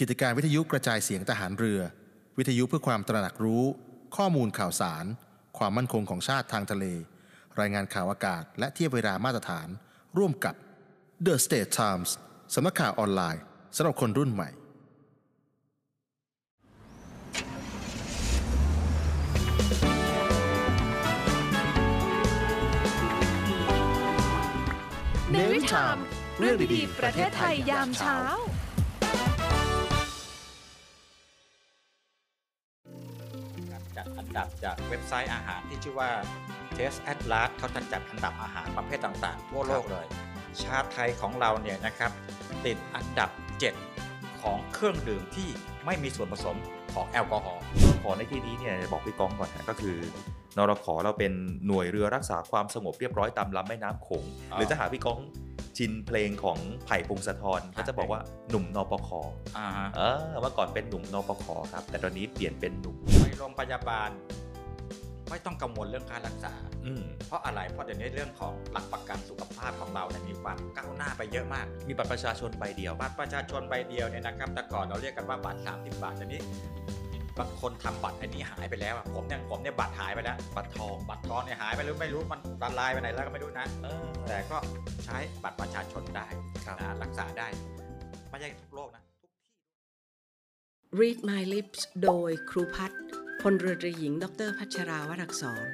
กิจการวิทยุกระจายเสียงทหารเรือ วิทยุเพื่อความตระหนักรู้ ข้อมูลข่าวสาร ความมั่นคงของชาติทางทะเล รายงานข่าวอากาศ และเทียบเวลามาตรฐาน ร่วมกับ The State Times สำนักข่าวออนไลน์สำหรับคนรุ่นใหม่เนวิทามเรื่องดีๆประเทศไทยยามเช้า ดอันดับจากเว็บไซต์อาหารที่ชื่อว่า Taste Atlas เขาจะจัดอันดับอาหารประเภทต่างๆ ทั่วโลกเลย ชาติไทยของเราเนี่ยนะครับ ติดอันดับ 7 ของเครื่องดื่มที่ไม่มีส่วนผสมของแอลกอฮอล์ขอในที่นี้เนี่ยจะบอกพี่ก้องก่อนนะก็คือนรขอเราเป็นหน่วยเรือรักษาความสงบเรียบร้อยตามลำแม่น้ำโขงอ๋อหรือถ้าหากพี่ก้อง ชินเพลงของไผ่พงศธรก็จะบอกว่าหนุ่มนปคอ่าฮะเออเมื่อก่อนเป็นหนุ่มนปคครับ แต่ตอนนี้เปลี่ยนเป็นหนุ่มไปโรงพยาบาล ไม่ต้องกังวลเรื่องการรักษา อืมเพราะอะไร เพราะเดี๋ยวนี้เรื่องของหลักประกันสุขภาพของเราเนี่ยมีความก้าวหน้าไปเยอะมาก มีบัตรประชาชนใบเดียวบัตรประชาชนใบเดียวเนี่ยนะครับ แต่ก่อนเราเรียกกันว่าบัตร30 บาทแต่นี้ บางคนทำบัตรอันนี้หายไปแล้วอะผมเนี่ยผมเนี่ยบัตรหายไปแล้ว บัตรทอง บัตรทองเนี่ยหายไปหรือไม่รู้มันละลายไปไหนแล้วก็ไม่รู้นะเออแต่ก็ใช้บัตรประชาชนได้ครับนะรักษาได้ไม่ใช่ทุกโรคนะทุกที่ Read My Lips โดยครูพัฒน์พลเรือตรีหญิง ดรพัชราวรักษร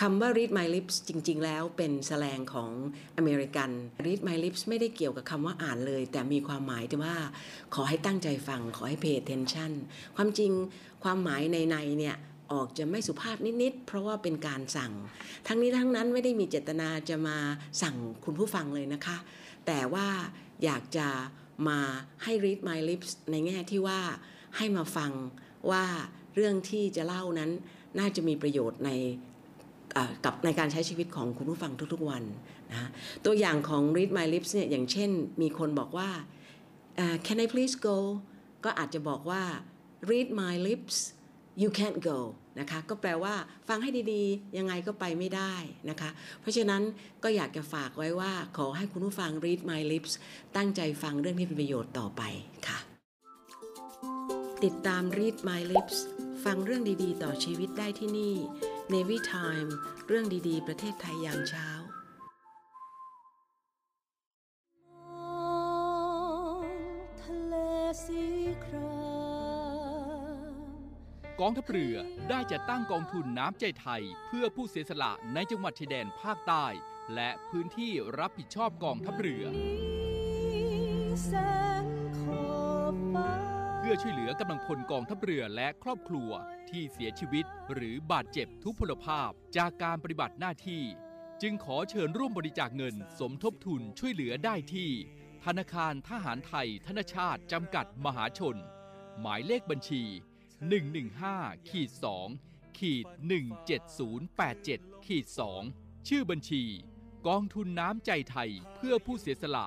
คำว่า read my lips จริง ๆ แล้วเป็นแสลงของอเมริกัน read my lips ไม่ได้เกี่ยวกับคำว่าอ่านเลย แต่มีความหมายที่ว่า ขอให้ตั้งใจฟัง ขอให้ pay attention ความจริงความหมายในในเนี่ยออกจะไม่สุภาพนิด ๆ เพราะว่าเป็นการสั่ง ทั้งนี้ทั้งนั้นไม่ได้มีเจตนาจะมาสั่งคุณผู้ฟังเลยนะคะ แต่ว่าอยากจะมาให้ read my lips ในแง่ที่ว่าให้มาฟังว่าเรื่องที่จะเล่านั้นน่าจะมีประโยชน์ใน กับในการใช้ชีวิตของคุณผู้ฟังทุกๆวันนะตัวอย่างของ read my lips เนี่ยอย่างเช่นมีคนบอกว่าอ่า can I please go ก็อาจจะบอกว่า read my lips you can't go นะคะก็แปลว่าฟังให้ดีๆ ยังไงก็ไปไม่ได้นะคะ เพราะฉะนั้นก็อยากจะฝากไว้ว่าขอให้คุณผู้ฟัง read my lips ตั้งใจฟังเรื่องที่เป็นประโยชน์ต่อไปค่ะ ติดตาม read my lips ฟังเรื่องดีๆ ต่อชีวิตได้ที่นี่ Navy Time เรื่องดีๆ ประเทศไทยยามเช้า ทะเลสีครามกองทัพเรือได้จัดตั้งกองทุนน้ำใจไทย เพื่อผู้เสียสละในจังหวัดชายแดนภาคใต้ และพื้นที่รับผิดชอบกองทัพเรือแสงขอบฟ้าเพื่อช่วยเหลือกำลังพลกองทัพเรือและครอบครัวที่เสียชีวิต หรือบาดเจ็บทุพพลภาพจากการปฏิบัติหน้าที่ จึงขอเชิญร่วมบริจาคเงินสมทบทุนช่วยเหลือได้ที่ ธนาคารทหารไทย ธนชาติจำกัดมหาชน หมายเลขบัญชี 115ขีด2ขีด17087ขีด2ชื่อบัญชี กองทุนน้ำใจไทยเพื่อผู้เสียสละ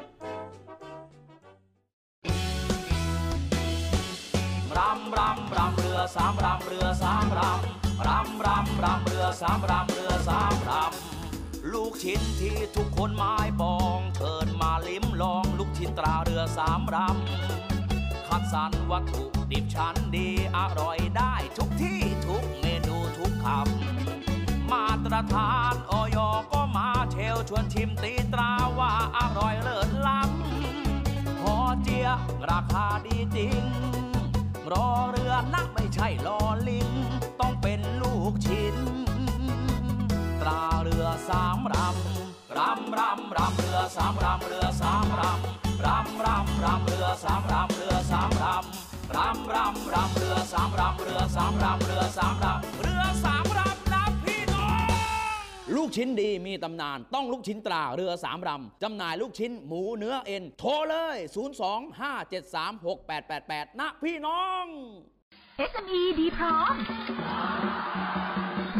รำรำรำเรือสามรำเรือสามรำรำรำรำเรือสามรำเรือสามรำลูกชิ้นที่ทุกคนหมายปองเชิญมาลิ้มลองลูกชิ้นตราเรือสามรำคัดสรรวัตถุดิบชั้นดีอร่อยได้ทุกที่ทุกเมนูทุกคำมาตรฐานออยก็มาเชลชวนชิมตีตราว่าอร่อยเลิศล้ำพอเจียราคาดีจริง รอเรือนักไม่ใช่ลอลิง ต้องเป็นลูกชิ้น ตราเรือสามรำรำรำรำเรือสามรำเรือสามรำรำรำรำเรือสามรำเรือสามรำรำรำรำเรือสามรำเรือสามรำเรือสามรำเรือสาม ลูกชิ้นดีมีตำนาน ต้องลูกชิ้นตราเรือสามลำจำหน่ายลูกชิ้นหมูเนื้อเอ็น โทรเลย 025736888 นะพี่น้อง SME ดีพร้อม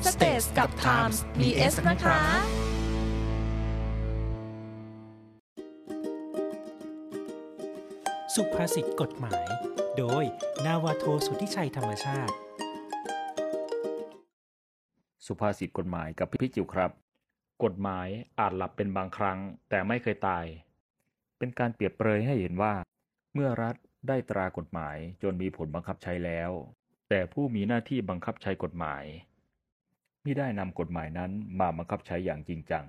www.thestagetimes.com Stage กับ Times มี S นะคะ สุภาษิตกฎหมาย โดย นาวาโทสุทธิชัยธรรมชาติ สุภาษิตกฎหมายกับพี่จิวครับ กฎหมายอาจหลับเป็นบางครั้ง แต่ไม่เคยตาย เป็นการเปรียบเปรยให้เห็นว่า เมื่อรัฐได้ตรากฎหมายจนมีผลบังคับใช้แล้ว แต่ผู้มีหน้าที่บังคับใช้กฎหมายไม่ได้นำกฎหมายนั้นมาบังคับใช้อย่างจริงจัง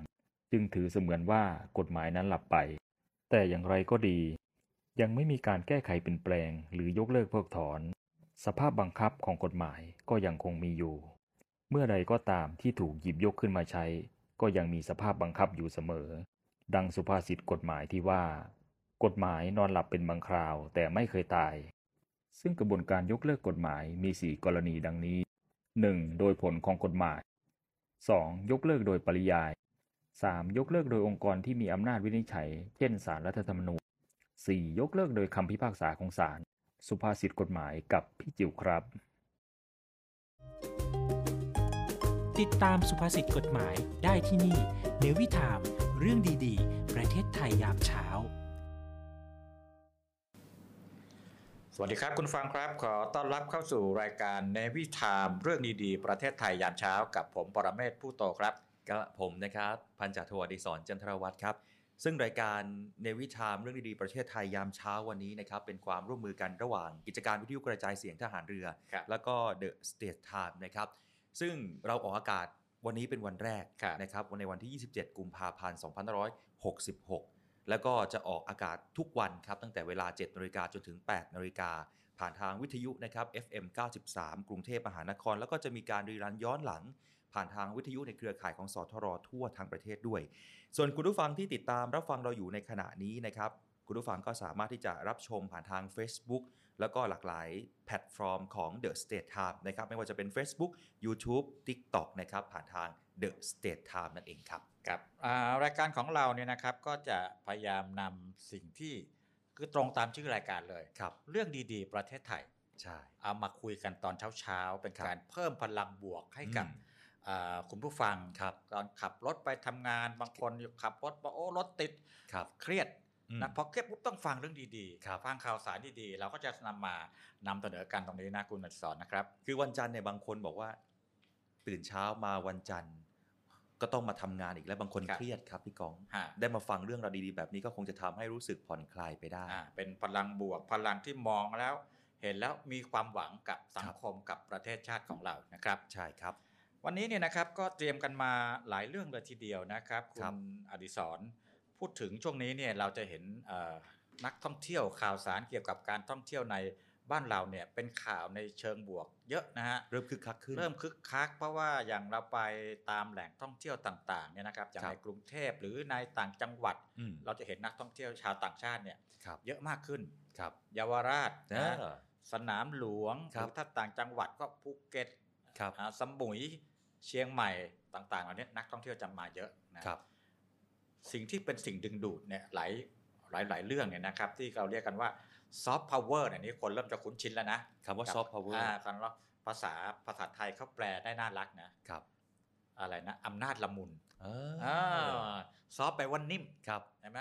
จึงถือเสมือนว่ากฎหมายนั้นหลับไป แต่อย่างไรก็ดี ยังไม่มีการแก้ไขเปลี่ยนแปลง หรือยกเลิกเพิกถอน สภาพบังคับของกฎหมายก็ยังคงมีอยู่ เมื่อใดก็ตามที่ถูกหยิบยกขึ้นมาใช้ ก็ยังมีสภาพบังคับอยู่เสมอ ดังสุภาษิตกฎหมายที่ว่า กฎหมายนอนหลับเป็นบางคราวแต่ไม่เคยตาย ซึ่งกระบวนการยกเลิกกฎหมายมี4กรณีดังนี้ 1. โดยผลของกฎหมาย 2. ยกเลิกโดยปริยาย 3. ยกเลิกโดยองค์กรที่มีอำนาจวินิจฉัย เช่นศาลรัฐธรรมนูญ 4. ยกเลิกโดยคำพิพากษาของศาล สุภาษิตกฎหมายกับพี่จิ๋วครับ ติดตามสุภาษิตกฎหมายได้ที่นี่ เนวิทาม เรื่องดีๆ ประเทศไทยยามเช้า สวัสดีครับคุณฟังครับ ขอต้อนรับเข้าสู่รายการเนวิทามเรื่องดีๆ ประเทศไทยยามเช้ากับผมปรเมศผู้โตครับก็ผมนะครับพันจ่าโทอดิศรจันทรวัตรครับ ซึ่งรายการเนวิทามเรื่องดีๆ ประเทศไทยยามเช้าวันนี้นะครับเป็นความร่วมมือกันระหว่างกิจการวิทยุกระจายเสียงทหารเรือ ครับ แล้วก็ The State Time นะครับซึ่งเราออกอากาศวันนี้เป็นวันแรกครับ นะครับวันในวันที่ 27 กุมภาพันธ์ 2566 แล้วก็จะออกอากาศทุกวันครับตั้งแต่เวลา 7นาฬิกาจนถึง 8นาฬิกาผ่านทางวิทยุนะครับ FM 93 กรุงเทพมหานคร แล้วก็จะมีการรีรันย้อนหลัง ผ่านทางวิทยุในเครือข่ายของสทรทั่วทั้งประเทศด้วย ส่วนคุณผู้ฟังที่ติดตามรับฟังเราอยู่ในขณะนี้นะครับ คุณผู้ฟังก็สามารถที่จะรับชมผ่านทาง Facebook แล้วก็หลากหลายแพลตฟอร์มของ The State Time นะครับไม่ว่าจะเป็น Facebook YouTube TikTok นะครับผ่านทาง The State Time นั่นเองครับครับอ่ารายการของเราเนี่ยนะครับก็จะพยายามนำสิ่งที่คือตรงตามชื่อรายการเลยครับเรื่องดีๆ ประเทศไทยใช่เอามาคุยกันตอนเช้าๆ เป็นครับการเพิ่มพลังบวกให้กับอืมอ่าคุณผู้ฟังครับตอนขับรถไปทำงานบางคนขับรถมาโอ้รถติดครับเครียดอืม นะพอเครียดปุ๊บต้องฟังเรื่องดีครับฟังข่าวสารดีๆ เราก็จะนำมานำเสนอกันตรงนี้นะคุณอดิศรนะครับ คือวันจันทร์เนี่ยบางคนบอกว่า ตื่นเช้ามาวันจันทร์ ก็ต้องมาทำงานอีกแล้วบางคนครับเครียดครับพี่กองฮะได้มาฟังเรื่องราวดีๆ แบบนี้ก็คงจะทำให้รู้สึกผ่อนคลายไปได้อ่าเป็นพลังบวกพลังที่มองแล้ว เห็นแล้วมีความหวังกับสังคมกับประเทศชาติของเรานะครับ ใช่ครับ วันนี้เนี่ยนะครับก็เตรียมกันมาหลายเรื่องเลยทีเดียวนะครับ คุครับณอดิศร พูดถึงช่วงนี้เนี่ยเราจะเห็นเอ่อนักท่องเที่ยวข่าวสารเกี่ยวกับการท่องเที่ยวในบ้านเราเนี่ยเป็นข่าวในเชิงบวกเยอะนะฮะเริ่มคึกคักขึ้นเริ่มคึกคัก เพราะว่าอย่างเราไปตามแหล่งท่องเที่ยวต่างๆเนี่ยนะครับอย่างครับในกรุงเทพหรือในต่างจังหวัดอืมเราจะเห็นนักท่องเที่ยวชาวต่างชาติเนี่ยครับเยอะมากขึ้นครับเยาวราชเอนะอสนามหลวงหครับรือถ้าต่างจังหวัดก็ภูเก็ตครับอ่าสมุยเชียงใหม่ต่างๆเหล่านี้นักท่องเที่ยวจะมาเยอะนะครับ สิ่งที่เป็นสิ่งดึงดูดเนี่ยหลายหลายหลายเรื่องเนี่ยนะครับที่เราเรียกกันว่าซอฟต์พาวเวอร์เนี่ยนี่คนเริ่มจะคุ้นชินแล้วนะคำว่ากับ soft power อ่าคำว่าภาษาภาษาไทยเขาแปลได้น่ารักนะครับอะไรนะอำนาจละมุนเออ่าอซอฟต์แปลว่านิ่มครับใช่ไหม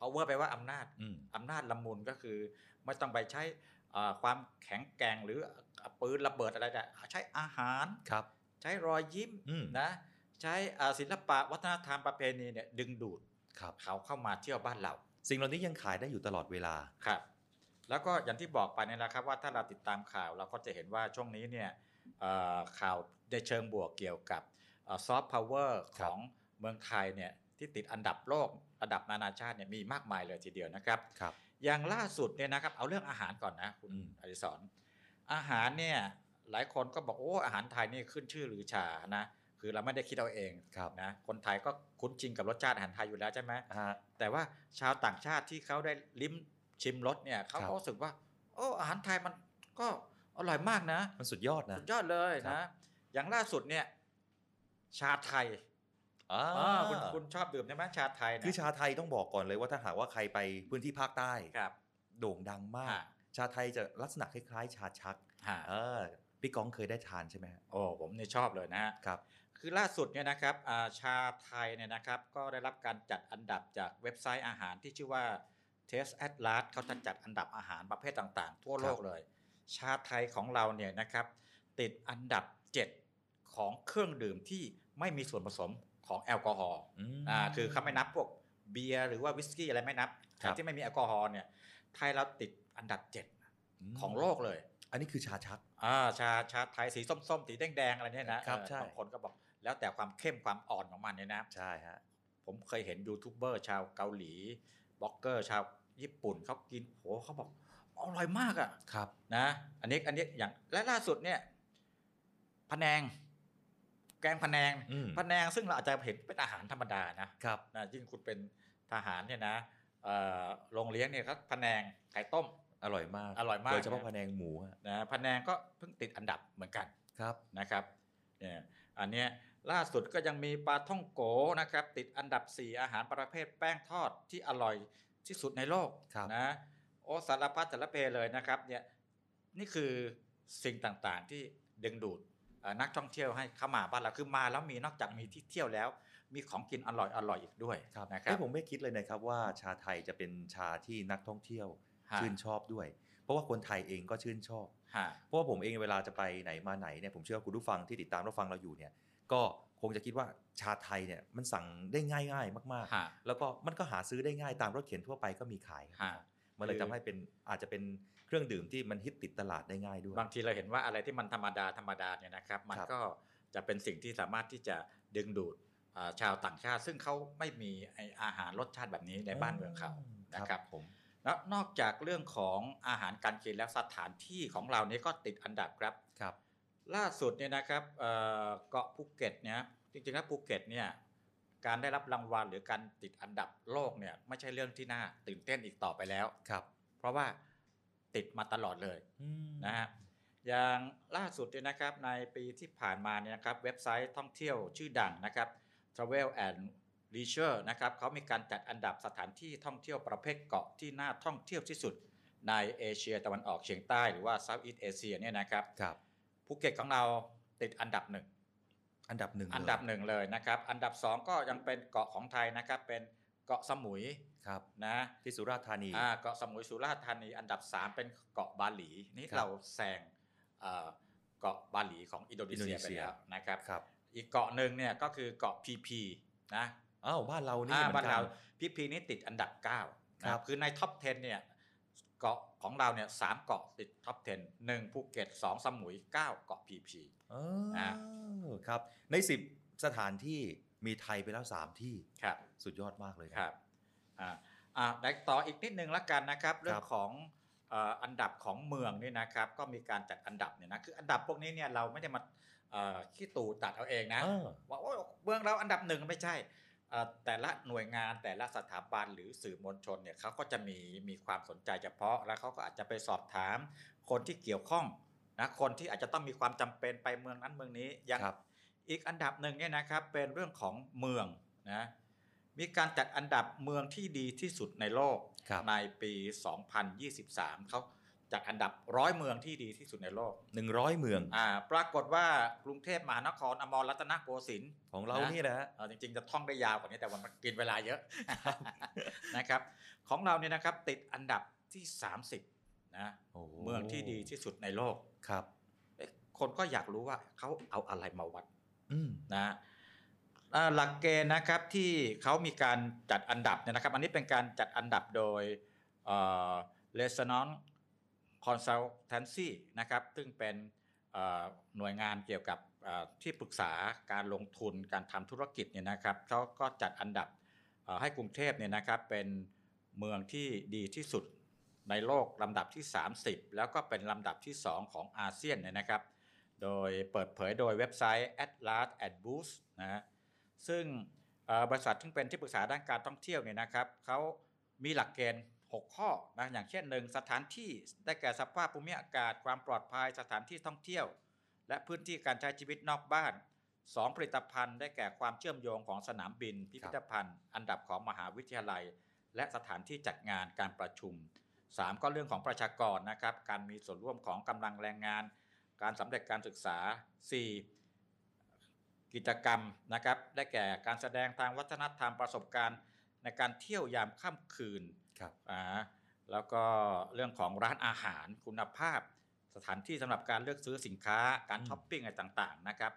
power แปลว่าอำนาจอืมอำนาจละมุนก็คือ ไม่ต้องไปใช้อ่าความแข็งแกร่งหรือปืนระเบิดอะไรแต่ใช้อาหารครับ ใช้รอยยิ้มอืมนะ ใช้อ่าศิลปะวัฒนธรรมประเพณีเนี่ยดึงดูดครับเขาเข้ามาเที่ยวบ้านเรา สิ่งเหล่านี้ยังขายได้อยู่ตลอดเวลาครับ แล้วก็อย่างที่บอกไปเนี่ยนะครับว่าถ้าเราติดตามข่าวเราก็จะเห็นว่าช่วงนี้เนี่ยเอ่อข่าวในเชิงบวกเกี่ยวกับ soft power ครับของเมืองไทยเนี่ยที่ติดอันดับโลกระดับนานาชาติเนี่ยมีมากมายเลยทีเดียวนะครับครับ อย่างล่าสุดเนี่ยนะครับเอาเรื่องอาหารก่อนนะคุณอืมอดิศรอาหารเนี่ยหลายคนก็บอกโอ้อาหารไทยนี่ขึ้นชื่อหรือชานะ คือเราไม่ได้คิดเอาเองครับนะคนไทยก็คุ้นชินกับรสชาติอาหารไทยอยู่แล้วใช่ไหมฮะแต่ว่าชาวต่างชาติที่เขาได้ลิ้มชิมรสเนี่ยเขาครับก็รู้สึกว่า โอ้อาหารไทยมันก็อร่อยมากนะ มันสุดยอดนะสุดยอดเลยครันะบอย่างล่าสุดเนี่ย ชาไทยอ่าอ่าคุณคุณชอบดื่มใช่ไหมชาไทยเนี่ยคือชาไทยต้องบอกก่อนเลยว่าถ้าหากว่าใครไปพื้นที่ภาคใต้ครับโด่งดังมากฮะชาไทยจะลักษณะคล้ายๆ ชาชักฮะเออพี่ก้องเคยได้ทานใช่ไหมฮะโอ้ผมนี่ชอบเลยนะฮะครับ คือล่าสุดเนี่ยนะครับอ่าชาไทยเนี่ยนะครับก็ได้รับการจัดอันดับจากเว็บไซต์อาหารที่ชื่อว่า Taste Atlas เขาจะจัดอันดับอาหารประเภทต่างๆ ทั่วโลกเลย ชาไทยของเราเนี่ยนะครับ ติดอันดับ 7 ของเครื่องดื่มที่ไม่มีส่วนผสมของแอลกอฮอล์อืมอ่าคือเขาไม่นับพวกเบียร์หรือว่าวิสกี้อะไรไม่นับครับ ที่ไม่มีแอลกอฮอล์เนี่ยไทยเราติดอันดับ 7 ของโลกเลยอันนี้คือชาชัก อ่า ชา ชาไทยสีส้มๆ สีแดงๆ อะไรเนี่ยนะครับเออใช่บางคนก็บอก แล้วแต่ความเข้มความอ่อนของมันเนี่ยนะใช่ฮะผมเคยเห็นยูทูบเบอร์ชาวเกาหลีบล็อกเกอร์ชาวญี่ปุ่นเขากินโหเขาบอกอร่อยมากอะครับนะ อันนี้อันนี้อย่างและล่าสุดเนี่ยพะแนง แกงพะแนงอืมพะแนงซึ่งเราอาจจะเห็นเป็นอาหารธรรมดานะครับนะยิ่งคุณเป็นทหารเนี่ยนะเอ่อโรงเลี้ยงเนี่ยครับพะแนงไข่ต้มอร่อยมาก อร่อยมากโดยเฉพาะพะแนงหมูฮะนะพะแนงก็เพิ่งติดอันดับเหมือนกันครับนะครับเนี่ยอันเนี้ย ล่าสุดก็ยังมีปลาท่องโกนะครับติดอันดับ 4 อาหารประเภทแป้งทอดที่อร่อยที่สุดในโลกครับนะโอ้สารพัดสารเพเลยนะครับเนี่ยนี่คือสิ่งต่างๆที่ดึงดูดเอ่อนักท่องเที่ยวให้เข้ามาบ้านเราคือมาแล้วมีนอกจากมีที่เที่ยวแล้ว มีของกินอร่อยอร่อยๆอีกด้วยครับนะครัเอ้บยผมไม่คิดเลยนะครับว่าชาไทยจะเป็นชาที่นักท่องเที่ยวฮะชื่นชอบด้วย เพราะว่าคนไทยเองก็ชื่นชอบฮะเพราะว่าผมเองเวลาจะไปไหนมาไหนเนี่ยผมเชื่อว่าคุณผู้ฟังที่ติดตามรับฟังเราอยู่เนี่ย ก็คงจะคิดว่าชาไทยเนี่ยมันสั่งได้ง่าย ๆ มากฮะๆแล้วก็มันก็หาซื้อได้ง่ายตามรถเข็นทั่วไปก็มีขายฮะมันเลยคือทำให้เป็นอาจจะเป็นเครื่องดื่มที่มันฮิตติดตลาดได้ง่ายด้วย บางทีเราเห็นว่าอะไรที่มันธรรมดาธรรมดาเนี่ยนะครับ มันครับก็จะเป็นสิ่งที่สามารถที่จะดึงดูดอ่าชาวต่างชาติ ซึ่งเขาไม่มีไอ้อาหารรสชาติแบบนี้ในบ้านเมืองเขานะครับผมแล้วนอกจากเรื่องของอาหารการกินแล้วสถานที่ของเรานี้ก็ติดอันดับครับครับ ล่าสุดเนี่ยนะครับเอ่อเกาะภูเก็ตเนี่ยจริงๆแล้วภูเก็ตเนี่ยการได้รับรางวัลหรือการติดอันดับโลกเนี่ยไม่ใช่เรื่องที่น่าตื่นเต้นอีกต่อไปแล้วครับ เพราะว่าติดมาตลอดเลยอืมนะฮะอย่างล่าสุดเนี่ยนะครับในปีที่ผ่านมาเนี่ยนะครับเว็บไซต์ท่องเที่ยวชื่อดังนะครับ Travel and Leisure นะครับเขามีการจัดอันดับสถานที่ท่องเที่ยวประเภทเกาะที่น่าท่องเที่ยวที่สุด ในเอเชียตะวันออกเฉียงใต้หรือว่า Southeast Asia เนี่ยนะครับครับ ภูเก็ตของเราติดอันดับหนึ่งอันดับหนึ่งอันดับหนึ่งเลยนะครับ อันดับสองก็ยังเป็นเกาะของไทยนะครับ เป็นเกาะสมุยครับนะที่สุราษฎร์ธานีอ่าเกาะสมุยสุราษฎร์ธานี อันดับ3เป็นเกาะบาหลีนี่ครับเราแซงเอ่อเกาะบาหลีของอินโดนีเซียอินโดนีไปเซียไปแล้วนะครับครับอีกเกาะหนึ่งเนี่ยก็คือเกาะพีพีนะอ้าวบ้านเรานี่อ่าเหมืบ้านนกัเราพีพีนี่ติดอันดับ9ครับคือใน top 10 เนี่ย เกาะของเราเนี่ยสามเกาะติด top 10 1ภูเก็ต2สมุย 9 เกาะพีพีอ๋ออ่าครับ ใน 10 สถานที่มีไทยไปแล้ว 3 ที่ครับสุดยอดมากเลยครับอ่าอ่าได้ต่ออีกนิดนึงละกันนะครับ เรื่องของเอ่ออันดับของเมืองนี่นะครับ ก็มีการจัดอันดับเนี่ยนะคืออันดับพวกนี้เนี่ยเราไม่ได้มาเอ่อขี้ตู่ตัดเอาเองนะเออว่าโอ้ยเมืองเราอันดับหนึ่งไม่ใช่เอ่อ แต่ละหน่วยงานแต่ละสถาบันหรือสื่อมวลชนเนี่ยเขาก็จะมีมีความสนใจเฉพาะ แล้วเขาก็อาจจะไปสอบถาม คนที่เกี่ยวข้องนะคนที่อาจจะต้องมีความจำเป็นไปเมืองนั้นเมืองนี้อย่างครับอีกอันดับหนึ่งเนี่ยนะครับเป็นเรื่องของเมืองนะมีการจัดอันดับเมืองที่ดีที่สุดในโลกครับในปี 2023เขา จัดอันดับร้อยเมืองที่ดีที่สุดในโลก 100 เมืองอ่าปรากฏว่ากรุงเทพมหานครอมรรัตนโกสินทร์ของเรานี่นะฮะเออจริงๆ จะท่องได้ยาวกว่านี้แต่ว่ามันกินเวลาเยอะนะครับ ของเราเนี่ยนะครับติดอันดับที่ 30นะโอ้เมืองที่ดีที่สุดในโลกครับเอ๊ะคนก็อยากรู้ว่าเขาเอาอะไรมาวัดอืมนะอ่าหลักเกณฑ์นะครับที่เขามีการจัดอันดับเนี่ยนะครับ อันนี้เป็นการจัดอันดับโดยเอ่อ Resonance Consultancy นะครับซึ่งเป็นหน่วยงานเกี่ยวกับที่ปรึกษาการลงทุนการทำธุรกิจเนี่ยนะครับเขาก็จัดอันดับให้กรุงเทพเนี่ยนะครับเป็นเมืองที่ดีที่สุดในโลกลำดับที่ 30 แล้วก็เป็นลำดับที่ 2 ของอาเซียนเนี่ยนะครับ โดยเปิดเผยโดยเว็บไซต์ Atlas Ad Boost นะฮะซึ่งบริษัทที่เป็นที่ปรึกษาด้านการท่องเที่ยวเนี่ยนะครับเขามีหลักเกณฑ์ 6 ข้อนะอย่างเช่นหนึ่งสถานที่ได้แก่สภาพภูมิอากาศความปลอดภัยสถานที่ท่องเที่ยว และพื้นที่การใช้ชีวิตนอกบ้าน 2 ผลิตภัณฑ์ได้แก่ความเชื่อมโยงของสนามบิน พิพิธภัณฑ์ อันดับของมหาวิทยาลัย และสถานที่จัดงานการประชุม 3 ก็เรื่องของประชากรนะครับการมีส่วนร่วมของกำลังแรงงาน การสำเร็จการศึกษา 4. กิจกรรมนะครับได้แก่การแสดงทางวัฒนธรรมประสบการณ์ในการเที่ยวยามค่ำคืน ครับอ่าแล้วก็เรื่องของร้านอาหารคุณภาพ สถานที่สำหรับการเลือกซื้อสินค้าการอืมช้อปปิ้งอะไรต่างๆนะครับ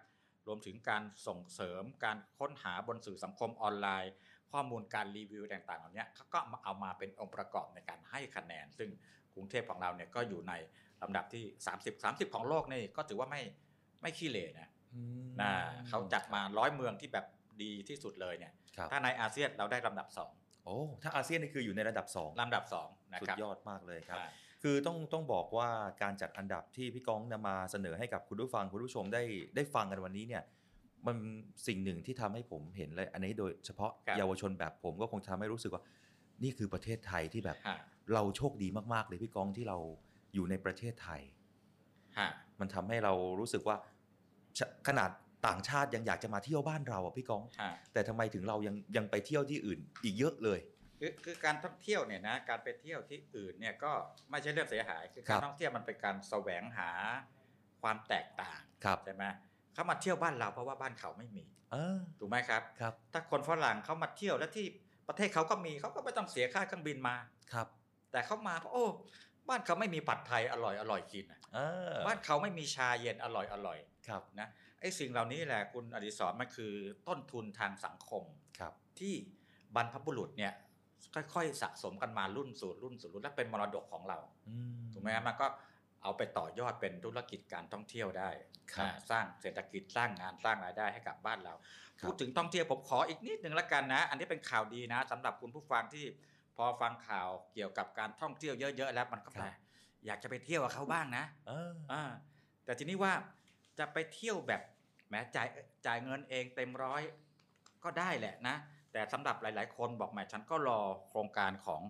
รวมถึงการส่งเสริมการค้นหาบนสื่อสังคมออนไลน์ ข้อมูลการรีวิวต่างๆเหล่านี้เขาก็มาเอามาเป็นองค์ประกอบในการให้คะแนน ซึ่งกรุงเทพของเราเนี่ยก็อยู่ในลำดับที่ 30 30 ของโลกนี่ก็ถือว่าไม่ไม่ขี้เหร่นะอืมนะเขาจัดมาร้อยเมืองที่แบบดีที่สุดเลยเนี่ยครับถ้าในอาเซียนเราได้ลำดับ2 โอ้ถ้าอาเซียนนี่คืออยู่ในระดับ2ลำดับ2นะสุครัดบยอดมากเลยครับอ่าคือต้องต้องบอกว่าการจัดอันดับที่พี่ก้องนำมาเสนอให้กับคุณผู้ฟังคุณผู้ชมได้ได้ฟังกันวันนี้เนี่ยมันสิ่งหนึ่งที่ทำให้ผมเห็นเลยอันนี้โดยเฉพาะครับเยาวชนแบบผมก็คงทำให้รู้สึกว่า นี่คือประเทศไทยที่แบบฮะเราโชคดีมากๆเลยพี่ก้องที่เราอยู่ในประเทศไทยฮะมันทำให้เรารู้สึกว่าชะขนาด ต่างชาติยังอยากจะมาเที่ยวบ้านเราอะพี่ก้อง ฮะ แต่ทำไมถึงเรายังยังไปเที่ยวที่อื่นอีกเยอะเลย คือคือการท่องเที่ยวเนี่ยนะการไปเที่ยวที่อื่นเนี่ยก็ไม่ใช่เรื่องเสียหายคือครัการบท่องเที่ยวมันเป็นการแสวงหาความแตกต่างครับใช่ไหมเขามาเที่ยวบ้านเราเพราะว่าบ้านเขาไม่มีเออถูกไหมครับ ครับถ้าคนฝรั่งเขามาเที่ยวแล้วที่ประเทศเขาก็มีเขาก็ไม่ต้องเสียค่าเครื่องบินมา ครับแต่เขามาเพราะโอ้บ้านเขาไม่มีผัดไทยอร่อยอร่อยกินอะเออบ้านเขาไม่มีชาเย็นอร่อยอร่อยครับ นะไอ้สิ่งเหล่านี้แหละคุณอดิศรมันคือต้นทุนทางสังคมครับ ที่บรรพบุรุษเนี่ยค่อยๆสะสมกันมารุ่นสู่รุ่นสู่รุ่นและเป็นมรดกของเราอืมถูกไหมครับมันก็เอาไปต่อยอดเป็นธุรกิจการท่องเที่ยวได้ครับอ่าสร้างเศรษฐกิจสร้างงานสร้างรายได้ให้กับบ้านเราครับพูดถึงท่องเที่ยวผมขออีกนิดหนึ่งละกันนะ อันนี้เป็นข่าวดีนะสำหรับคุณผู้ฟังที่พอฟังข่าวเกี่ยวกับการท่องเที่ยวเยอะๆแล้วมันก็แหมอยากจะไปเที่ยวกับเขาบ้างนะเอออ่าแต่ทีนี้ว่าจะไปเที่ยวแบบ แหมจ่ายจ่ายเงินเองเต็มร้อยก็ได้แหละนะ แต่สำหรับหลาย ๆ คนบอกแหมฉันก็รอโครงการของ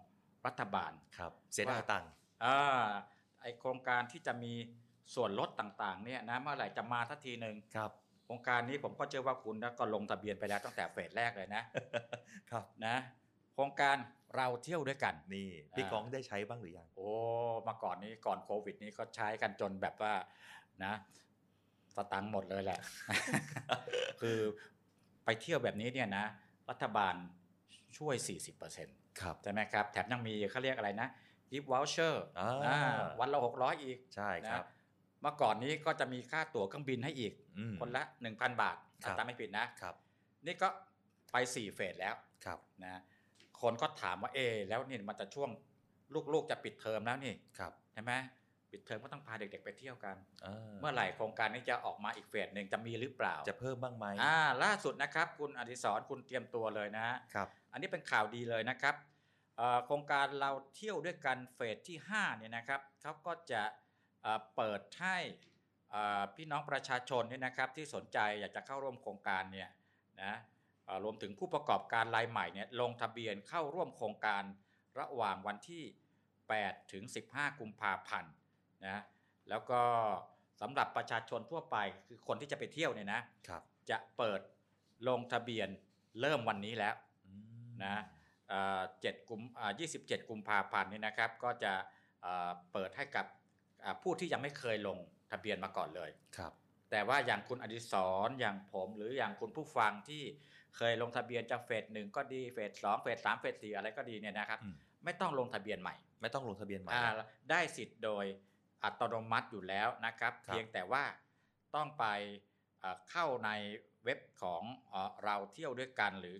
รัฐบาลครับเสียดายตังค์อ่าไอโครงการที่จะมีส่วนลดต่างๆเนี่ยนะเมื่อไหร่จะมาทักทีหนึ่งครับโครงการนี้ผมก็เชื่อว่าคุณนะก็ลงทะเบียนไปแล้วตั้งแต่เฟสแรกเลยนะครับนะโครงการเราเที่ยวด้วยกันนี่พี่อ่าก้องได้ใช้บ้างหรือยัง โอ้มาก่อนนี้ก่อนโควิดนี้ก็ใช้กันจนแบบว่านะ สตังค์หมดเลยแหละ คือไปเที่ยวแบบนี้เนี่ยนะ รัฐบาลช่วย 40%ครับใช่ไหมครับ แถมยังมีเขาเรียกอะไรนะ gift voucher อ่าวันละ 600 อีก ใช่ครับนะเมื่อก่อนนี้ก็จะมีค่าตั๋วเครื่องบินให้อีกอืมคนละ 1,000 บาทครับถ้าจำไม่ผิดนะครับ นี่ก็ไป 4 เฟสแล้วครับนะคนก็ถามว่าเอะแล้วนี่มันจะช่วงลูกๆจะปิดเทอมแล้วนี่ครับใช่ไหม ปิดเทอมก็ต้องพาเด็กๆไปเที่ยวกันเออเมื่อไหร่โครงการนี้จะออกมาอีกเฟสหนึ่งจะมีหรือเปล่า จะเพิ่มบ้างไหมอ่าล่าสุดนะครับคุณอดิศรคุณเตรียมตัวเลยนะฮะครับอันนี้เป็นข่าวดีเลยนะครับเอ่อโครงการเราเที่ยวด้วยกันเฟสที่5เนี่ยนะครับเขาก็จะเอ่อเปิดให้เอ่อพี่น้องประชาชนเนี่ยนะครับที่สนใจอยากจะเข้าร่วมโครงการเนี่ยนะเอ่อรวมถึงผู้ประกอบการรายใหม่เนี่ยลงทะเบียนเข้าร่วมโครงการระหว่างวันที่ 8 ถึง 15 กุมภาพันธ์ นะแล้วก็สำหรับประชาชนทั่วไปคือคนที่จะไปเที่ยวเนี่ยนะครับจะเปิดลงทะเบียนเริ่มวันนี้แล้วอืมนะเอ่อ7กุมอ่า27กุมภาพันธ์นี่นะครับ ก็จะเอ่อเปิดให้กับอ่าผู้ที่ยังไม่เคยลงทะเบียนมาก่อนเลยครับ แต่ว่าอย่างคุณอดิศรอย่างผมหรืออย่างคุณผู้ฟังที่เคยลงทะเบียนจากเฟสหนึ่งก็ดีเฟสสองเฟสสามเฟสสี่อะไรก็ดีเนี่ยนะครับอืมไม่ต้องลงทะเบียนใหม่ ไม่ต้องลงทะเบียนใหม่อ่าได้สิทธิ์โดย อัตโนมัติอยู่แล้วนะครับครับเพียงแต่ว่าต้องไปเอ่อเข้าในเว็บของเอ่อเราเที่ยวด้วยกัน หรือ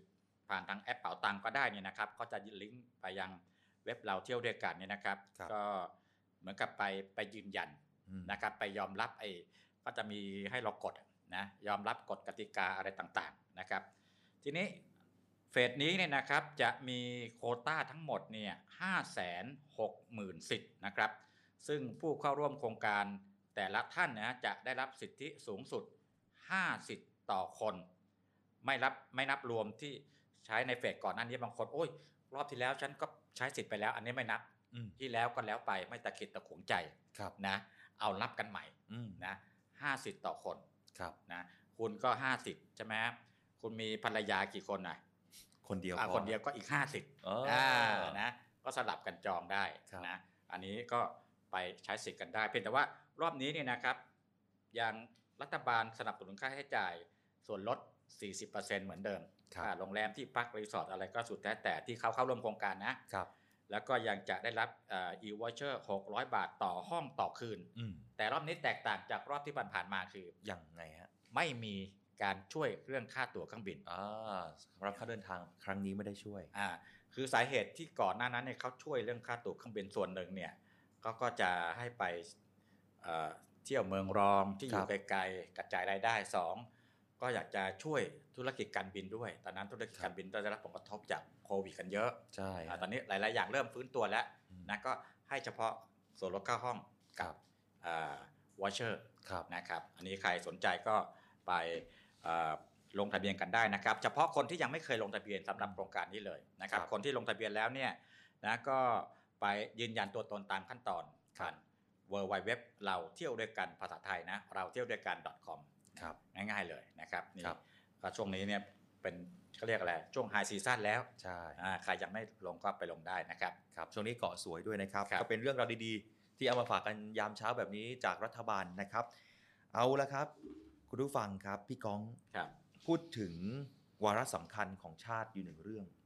ผ่านทางแอปเป๋าตังก็ได้เนี่ยนะครับก็จะลิงก์ไปยังเว็บเราเที่ยวด้วยกันเนี่ยนะครับครับก็เหมือนกับไปไปยืนยันอืมนะครับ ไปยอมรับไอ้ก็จะมีให้เรากดนะยอมรับกฎกติกาอะไรต่างๆนะครับ ทีนี้เฟสนี้เนี่ยนะครับจะมีโควต้าทั้งหมดเนี่ยห้าแสนหกหมื่นสิทธิ์นะครับ ซึ่งผู้เข้าร่วมโครงการแต่ละท่านนะจะได้รับสิทธิสูงสุด 5 สิทธิ์ต่อคน ไม่รับไม่นับรวมที่ใช้ในเฟสก่อนหน้านี้บางคน โอ้ย รอบที่แล้วฉันก็ใช้สิทธิ์ไปแล้ว อันนี้ไม่นับอืมที่แล้วก็แล้วไปไม่ตะขิดตะขวงใจครับนะ เอานับกันใหม่อืมนะห้าสิทธิ์ต่อคนครับนะคุณก็ห้าสิทธิ์ใช่ไหมครับคุณมีภรรยากี่คนอะคนเดียวอะพอคนเดียวก็อีกห้าสิทธิ์อ๋ออ่นะก็สลับกันจองได้ครับนะอันนี้ก็ ไปใช้สิทธิ์กันได้ เพียงแต่ว่ารอบนี้เนี่ยนะครับยังรัฐบาลสนับสนุนค่าใช้จ่าย ส่วนลด 40%เหมือนเดิมครับค่าโรงแรมที่พักรีสอร์ทอะไรก็สุดแท้แต่ที่เขาเข้าร่วมโครงการนะครับแล้วก็ยังจะได้รับ e-voucher 600 บาทต่อห้องต่อคืนอืมแต่รอบนี้แตกต่างจากรอบที่ผ่านๆมาคือยังไงฮะไม่มีการช่วยเรื่องค่าตั๋วเครื่องบินอ่าสำหรับค่าเดินทางครั้งนี้ไม่ได้ช่วยอ่าคือสาเหตุที่ก่อนหน้านั้นเนี่ยเขาช่วยเรื่องค่าตั๋วเครื่องบินส่วนหนึ่งเนี่ย ก็ก็จะให้ไปเอ่อเที่ยวเมืองรองที่อครัยู่บไกลๆกระจายรายได้สองก็อยากจะช่วยธุรกิจการบินด้วย ตอนนั้นธุรกิจการบินก็ได้รับผลกระทบจากโควิดกันเยอะใช่อ่าตอนนี้หลาย ๆ อย่างเริ่มฟื้นตัวแล้วอืมนะก็ให้เฉพาะส่วนลดค่าห้องครับvoucher ครับนะครับ อันนี้ใครสนใจก็ไปเอ่อลงทะเบียนกันได้นะครับ เฉพาะคนที่ยังไม่เคยลงทะเบียนสำหรับโครงการนี้เลยนะครับครับ คนที่ลงทะเบียนแล้วเนี่ยนะก็ ไปยืนยันตัวตนตามขั้นตอนครับผ่าน w w w เราเที่ยวด้วยกันภาษาไทยนะ เราเที่ยวด้วยกัน .com ครับง่ายๆเลยนะครับนี่ครับก็ช่วงนี้เนี่ยเป็นเขาเรียกอะไรช่วง high season แล้วใช่อ่าใครยังไม่ลงก็ไปลงได้นะครับครับช่วงนี้เกาะสวยด้วยนะครับครับก็เป็นเรื่องราวดีๆ ที่เอามาฝากกันยามเช้าแบบนี้จากรัฐบาลนะครับ เอาละครับ คุณผู้ฟังครับพี่ก้องครับพูดถึงวาระสำคัญของชาติอยู่หนึ่งเรื่องอืม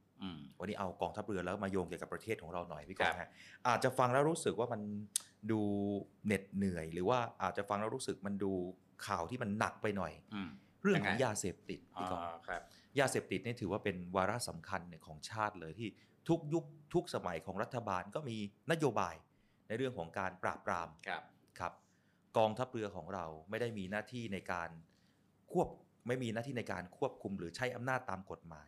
วันนี้เอากองทัพเรือแล้วมาโยงเกี่ยวกับประเทศของเราหน่อยพี่กองครับฮะอาจจะฟังแล้วรู้สึกว่ามันดูเหน็ดเหนื่อย หรือว่าอาจจะฟังแล้วรู้สึกมันดูข่าวที่มันหนักไปหน่อยอืมเรื่องของยังไงยาเสพติดพี่กองอ่าครับยาเสพติดนี่ถือว่าเป็นวาระสำคัญเนี่ยของชาติเลยที่ทุกยุคทุกสมัยของรัฐบาลก็มีนโยบายในเรื่องของการปราบปรามครับครับ กองทัพเรือของเราไม่ได้มีหน้าที่ในการควบไม่มีหน้าที่ในการควบคุมหรือใช้อำนาจตามกฎหมาย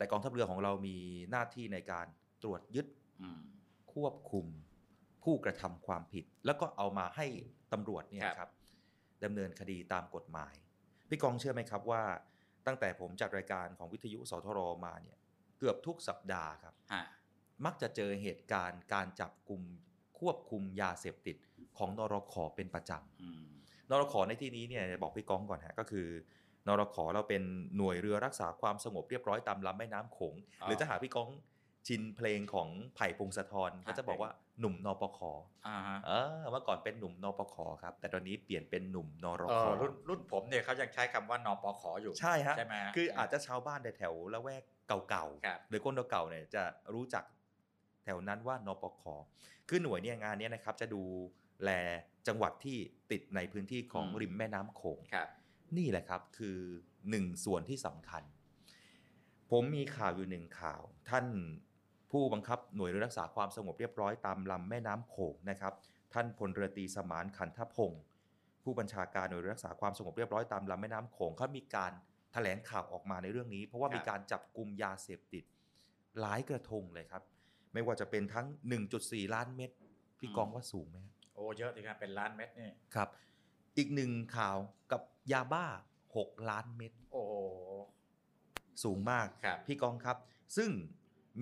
แต่กองทัพเรือของเรามีหน้าที่ในการตรวจยึดอืมควบคุมผู้กระทำความผิด แล้วก็เอามาให้ตำรวจเนี่ยครับครับดำเนินคดีตามกฎหมาย พี่กองเชื่อไหมครับว่า ตั้งแต่ผมจัดรายการของวิทยุสทรมาเนี่ย เกือบทุกสัปดาห์ครับฮะมักจะเจอเหตุการณ์การจับกลุ่มควบคุมยาเสพติดของนรขเป็นประจอืมำนรขในที่นี้เนี่ยบอกพี่ก้องก่อนฮะก็คือ นรขเราเป็นหน่วยเรือรักษาความสงบเรียบร้อยตามลำแม่น้ำโขงอ๋อหรือถ้าหาพี่ก้องชินเพลงของไผ่พงศธรครัก็บจะบอกว่าหนุ่มนปคอ่าฮะเออเมื่อก่อนเป็นหนุ่มนปคครับ แต่ตอนนี้เปลี่ยนเป็นหนุ่มนรเอขอรุ่นรุ่นผมเนี่ยเขายังใช้คำว่านปขอยู่ใช่ฮะใช่ไหมฮะคืออาจจะชาวบ้านในแถวละแวกเก่าครับๆหรือคนเก่าๆเนี่ยจะรู้จักแถวนั้นว่านปคคือหน่วยเนี่ยงานเนี้นะครับจะดูแลจังหวัดที่ติดในพื้นที่ของอืมริมแม่น้ำโขงครับ นี่แหละครับคือหนึ่งส่วนที่สำคัญ ผมมีข่าวอยู่หนึ่งข่าว ท่านผู้บังคับหน่วยเรือรักษาความสงบเรียบร้อยตามลำแม่น้ำโขงนะครับ ท่านพลเรือตรีสมานขันทพงศ์ผู้บัญชาการหน่วยเรือรักษาความสงบเรียบร้อยตามลำแม่น้ำโขงเขามีการแถลงข่าวออกมาในเรื่องนี้ เพราะว่าครับมีการจับกลุ่มยาเสพติด หลายกระทงเลยครับ ไม่ว่าจะเป็นทั้ง 1.4 ล้านเม็ดพี่กองว่าสูงไหมครับโอ้เยอะทีครับเป็นล้านเม็ดนี่ครับ อีกหนึ่งข่าวกับยาบ้า 6 ล้านเม็ดโอ้โหสูงมากครับพี่กองครับ ซึ่ง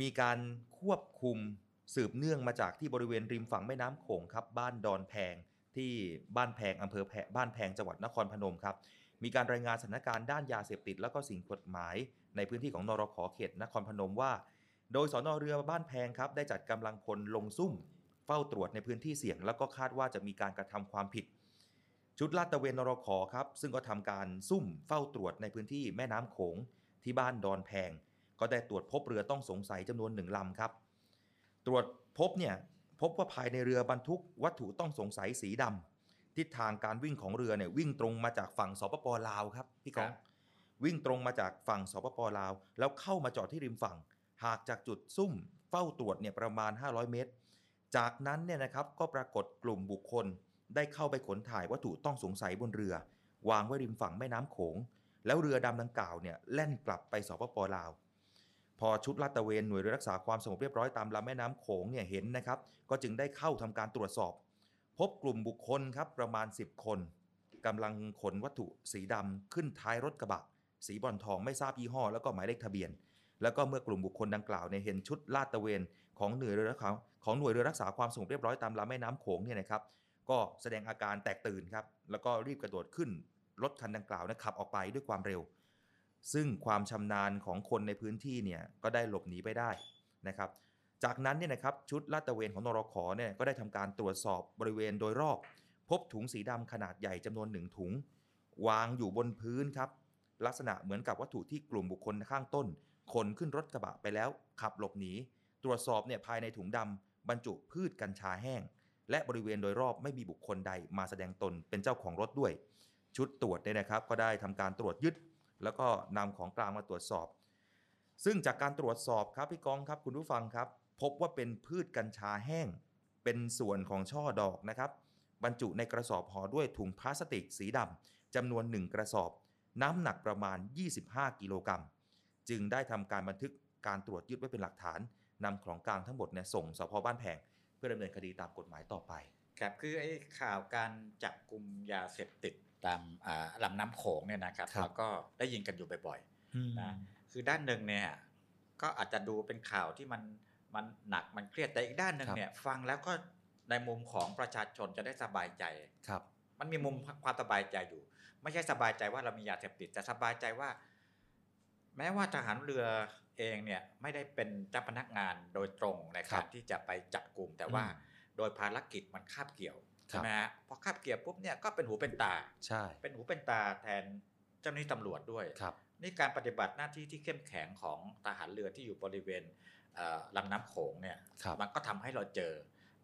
มีการควบคุมสืบเนื่องมาจากที่บริเวณริมฝั่งแม่น้ำโขงครับ บ้านดอนแพงที่บ้านแพงอำเภอแพบ้านแพงจังหวัดนครพนมครับ มีการรายงานสถานการณ์ด้านยาเสพติด แล้วก็สิ่งกฎหมาย ในพื้นที่ของนรขเขตนครพนมว่า โดยสอนอเรือบ้านแพงครับ ได้จัดกำลังพลลงซุ่ม เฝ้าตรวจในพื้นที่เสี่ยง แล้วก็คาดว่าจะมีการกระทำความผิด ชุดลาดตระเวนนรขครับ ซึ่งก็ทำการซุ่มเฝ้าตรวจในพื้นที่แม่น้ำโขงที่บ้านดอนแพง ก็ได้ตรวจพบเรือต้องสงสัยจำนวนหนึ่งลำครับ ตรวจพบเนี่ยพบว่าภายในเรือบรรทุกวัตถุต้องสงสัยสีดำทิศทางการวิ่งของเรือเนี่ยวิ่งตรงมาจากฝั่งสปปลาวครับพี่กองวิ่งตรงมาจากฝั่งสปปลาว แล้วเข้ามาจอดที่ริมฝั่ง หากจากจุดซุ่มเฝ้าตรวจเนี่ยประมาณ 500 เมตร จากนั้นเนี่ยนะครับก็ปรากฏกลุ่มบุคคล ได้เข้าไปขนถ่ายวัตถุต้องสงสัยบนเรือ วางไว้ริมฝั่งแม่น้ำโขง แล้วเรือดำดังกล่าวเนี่ยแล่นกลับไปสปปลาว พอชุดลาดตระเวนหน่วยเรือรักษาความสงบเรียบร้อยตามลำแม่น้ำโขงเนี่ยเห็นนะครับ ก็จึงได้เข้าทำการตรวจสอบ พบกลุ่มบุคคลครับประมาณ 10 คนกำลังขนวัตถุสีดำขึ้นท้ายรถกระบะ สีบอลทองไม่ทราบยี่ห้อ แล้วก็หมายเลขทะเบียน แล้วก็เมื่อกลุ่มบุคคลดังกล่าวเนี่ยเห็นชุดลาดตระเวนของหน่วยเรือรักษาของหน่วยเรือรักษาความสงบเรียบร้อยตามลำแม่น้ำโขงเนี่ยนะครับ ก็แสดงอาการแตกตื่นครับ แล้วก็รีบกระโดดขึ้นรถคันดังกล่าวนะขับออกไปด้วยความเร็ว ซึ่งความชำนาญของคนในพื้นที่เนี่ยก็ได้หลบหนีไปได้นะครับ จากนั้นเนี่ยนะครับชุดลาดตระเวนของนรขเนี่ยก็ได้ทำการตรวจสอบบริเวณโดยรอบ พบถุงสีดำขนาดใหญ่จำนวนหนึ่งถุง วางอยู่บนพื้นครับลักษณะเหมือนกับวัตถุที่กลุ่มบุคคลข้างต้นขนขึ้นรถกระบะไปแล้ว ขับหลบหนีตรวจสอบเนี่ยภายในถุงดำบรรจุพืชกัญชาแห้ง และบริเวณโดยรอบไม่มีบุคคลใดมาแสดงตนเป็นเจ้าของรถด้วย ชุดตรวจเนี่ยนะครับ ก็ได้ทำการตรวจยึด แล้วก็นำของกลางมาตรวจสอบ ซึ่งจากการตรวจสอบครับพี่กองครับคุณผู้ฟังครับ พบว่าเป็นพืชกัญชาแห้ง เป็นส่วนของช่อดอกนะครับ บรรจุในกระสอบห่อด้วยถุงพลาสติกสีดำจำนวน 1 กระสอบ น้ำหนักประมาณ 25 กิโลกรัมจึงได้ทำการบันทึกการตรวจยึดไว้เป็นหลักฐานนำของกลางทั้งหมดเนี่ยส่งสพบ้านแพง เพื่อดำเนินคดีตามกฎหมายต่อไป ครับคือไอ้ข่าวการจับกลุ่มยาเสพติดตามอ่าลำน้ำโขงเนี่ยนะครับครับเราก็ได้ยินกันอยู่บ่อยอืมๆนะคือด้านหนึ่งเนี่ยก็อาจจะดูเป็นข่าวที่มันมันหนักมันเครียดแต่อีกด้านหนึ่งครับเนี่ยฟังแล้วก็ในมุมของประชาชนจะได้สบายใจครับ มันมีมุมความสบายใจอยู่ ไม่ใช่สบายใจว่าเรามียาเสพติดแต่สบายใจว่า แม้ว่าทหารเรือ เองเนี่ยไม่ได้เป็นเจ้าพนักงานโดยตรงในครัการบที่จะไปจับกลุ่มแต่ว่าอืมโดยภารกิจมันคาบเกี่ยวครัใช่บไหมฮะพอคาบเกี่ยวปุ๊บเนี่ยก็เป็นหูเป็นตาใช่เป็นหูเป็นตาแทนเจ้าหน้าที่ตำรวจด้วยครับนี่การปฏิบัติหน้าที่ที่เข้มแข็งของทหารเรือที่อยู่บริเวณเอ่อลำน้ำโขงเนี่ยครับมันก็ทำให้เราเจอ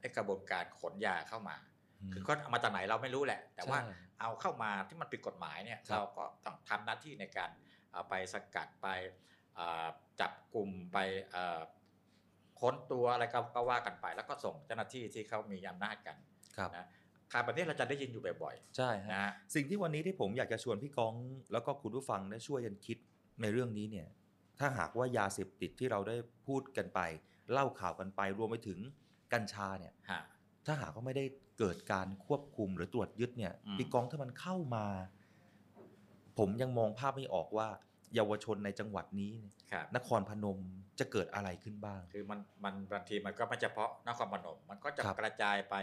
ไอ้กระบวนการขนยาเข้ามาอืมคือเขาเอามาจากไหนเราไม่รู้แหละ แต่ว่าใช่เอาเข้ามาที่มันผิดกฎหมายเนี่ยครับเราก็ต้องทำหน้าที่ในการเอาไปสกัดไปเอ่อ จับกลุ่มไปเอ่อค้นตัวอะไรก็ก็ว่ากันไป แล้วก็ส่งเจ้าหน้าที่ที่เขามีอำนาจกันครับนะข่าวแบบนี้เราจะได้ยินอยู่บ่อยใช่ๆฮะนะฮะสิ่งที่วันนี้ที่ผมอยากจะชวนพี่กอง แล้วก็คุณผู้ฟังได้ช่วยกันคิดในเรื่องนี้เนี่ย ถ้าหากว่ายาเสพติดที่เราได้พูดกันไป เล่าข่าวกันไป รวมไปถึงกัญชาเนี่ยฮะถ้าหากว่าไม่ได้เกิดการควบคุมหรือตรวจยึดเนี่ยอืมพี่กองถ้ามันเข้ามา ผมยังมองภาพไม่ออกว่า เยาวชนในจังหวัดนี้เนี่ยครับนครพนมจะเกิดอะไรขึ้นบ้าง คือมันมันบางทีมันก็ไม่เฉพาะนครพนม มันก็จะครับกระจายไป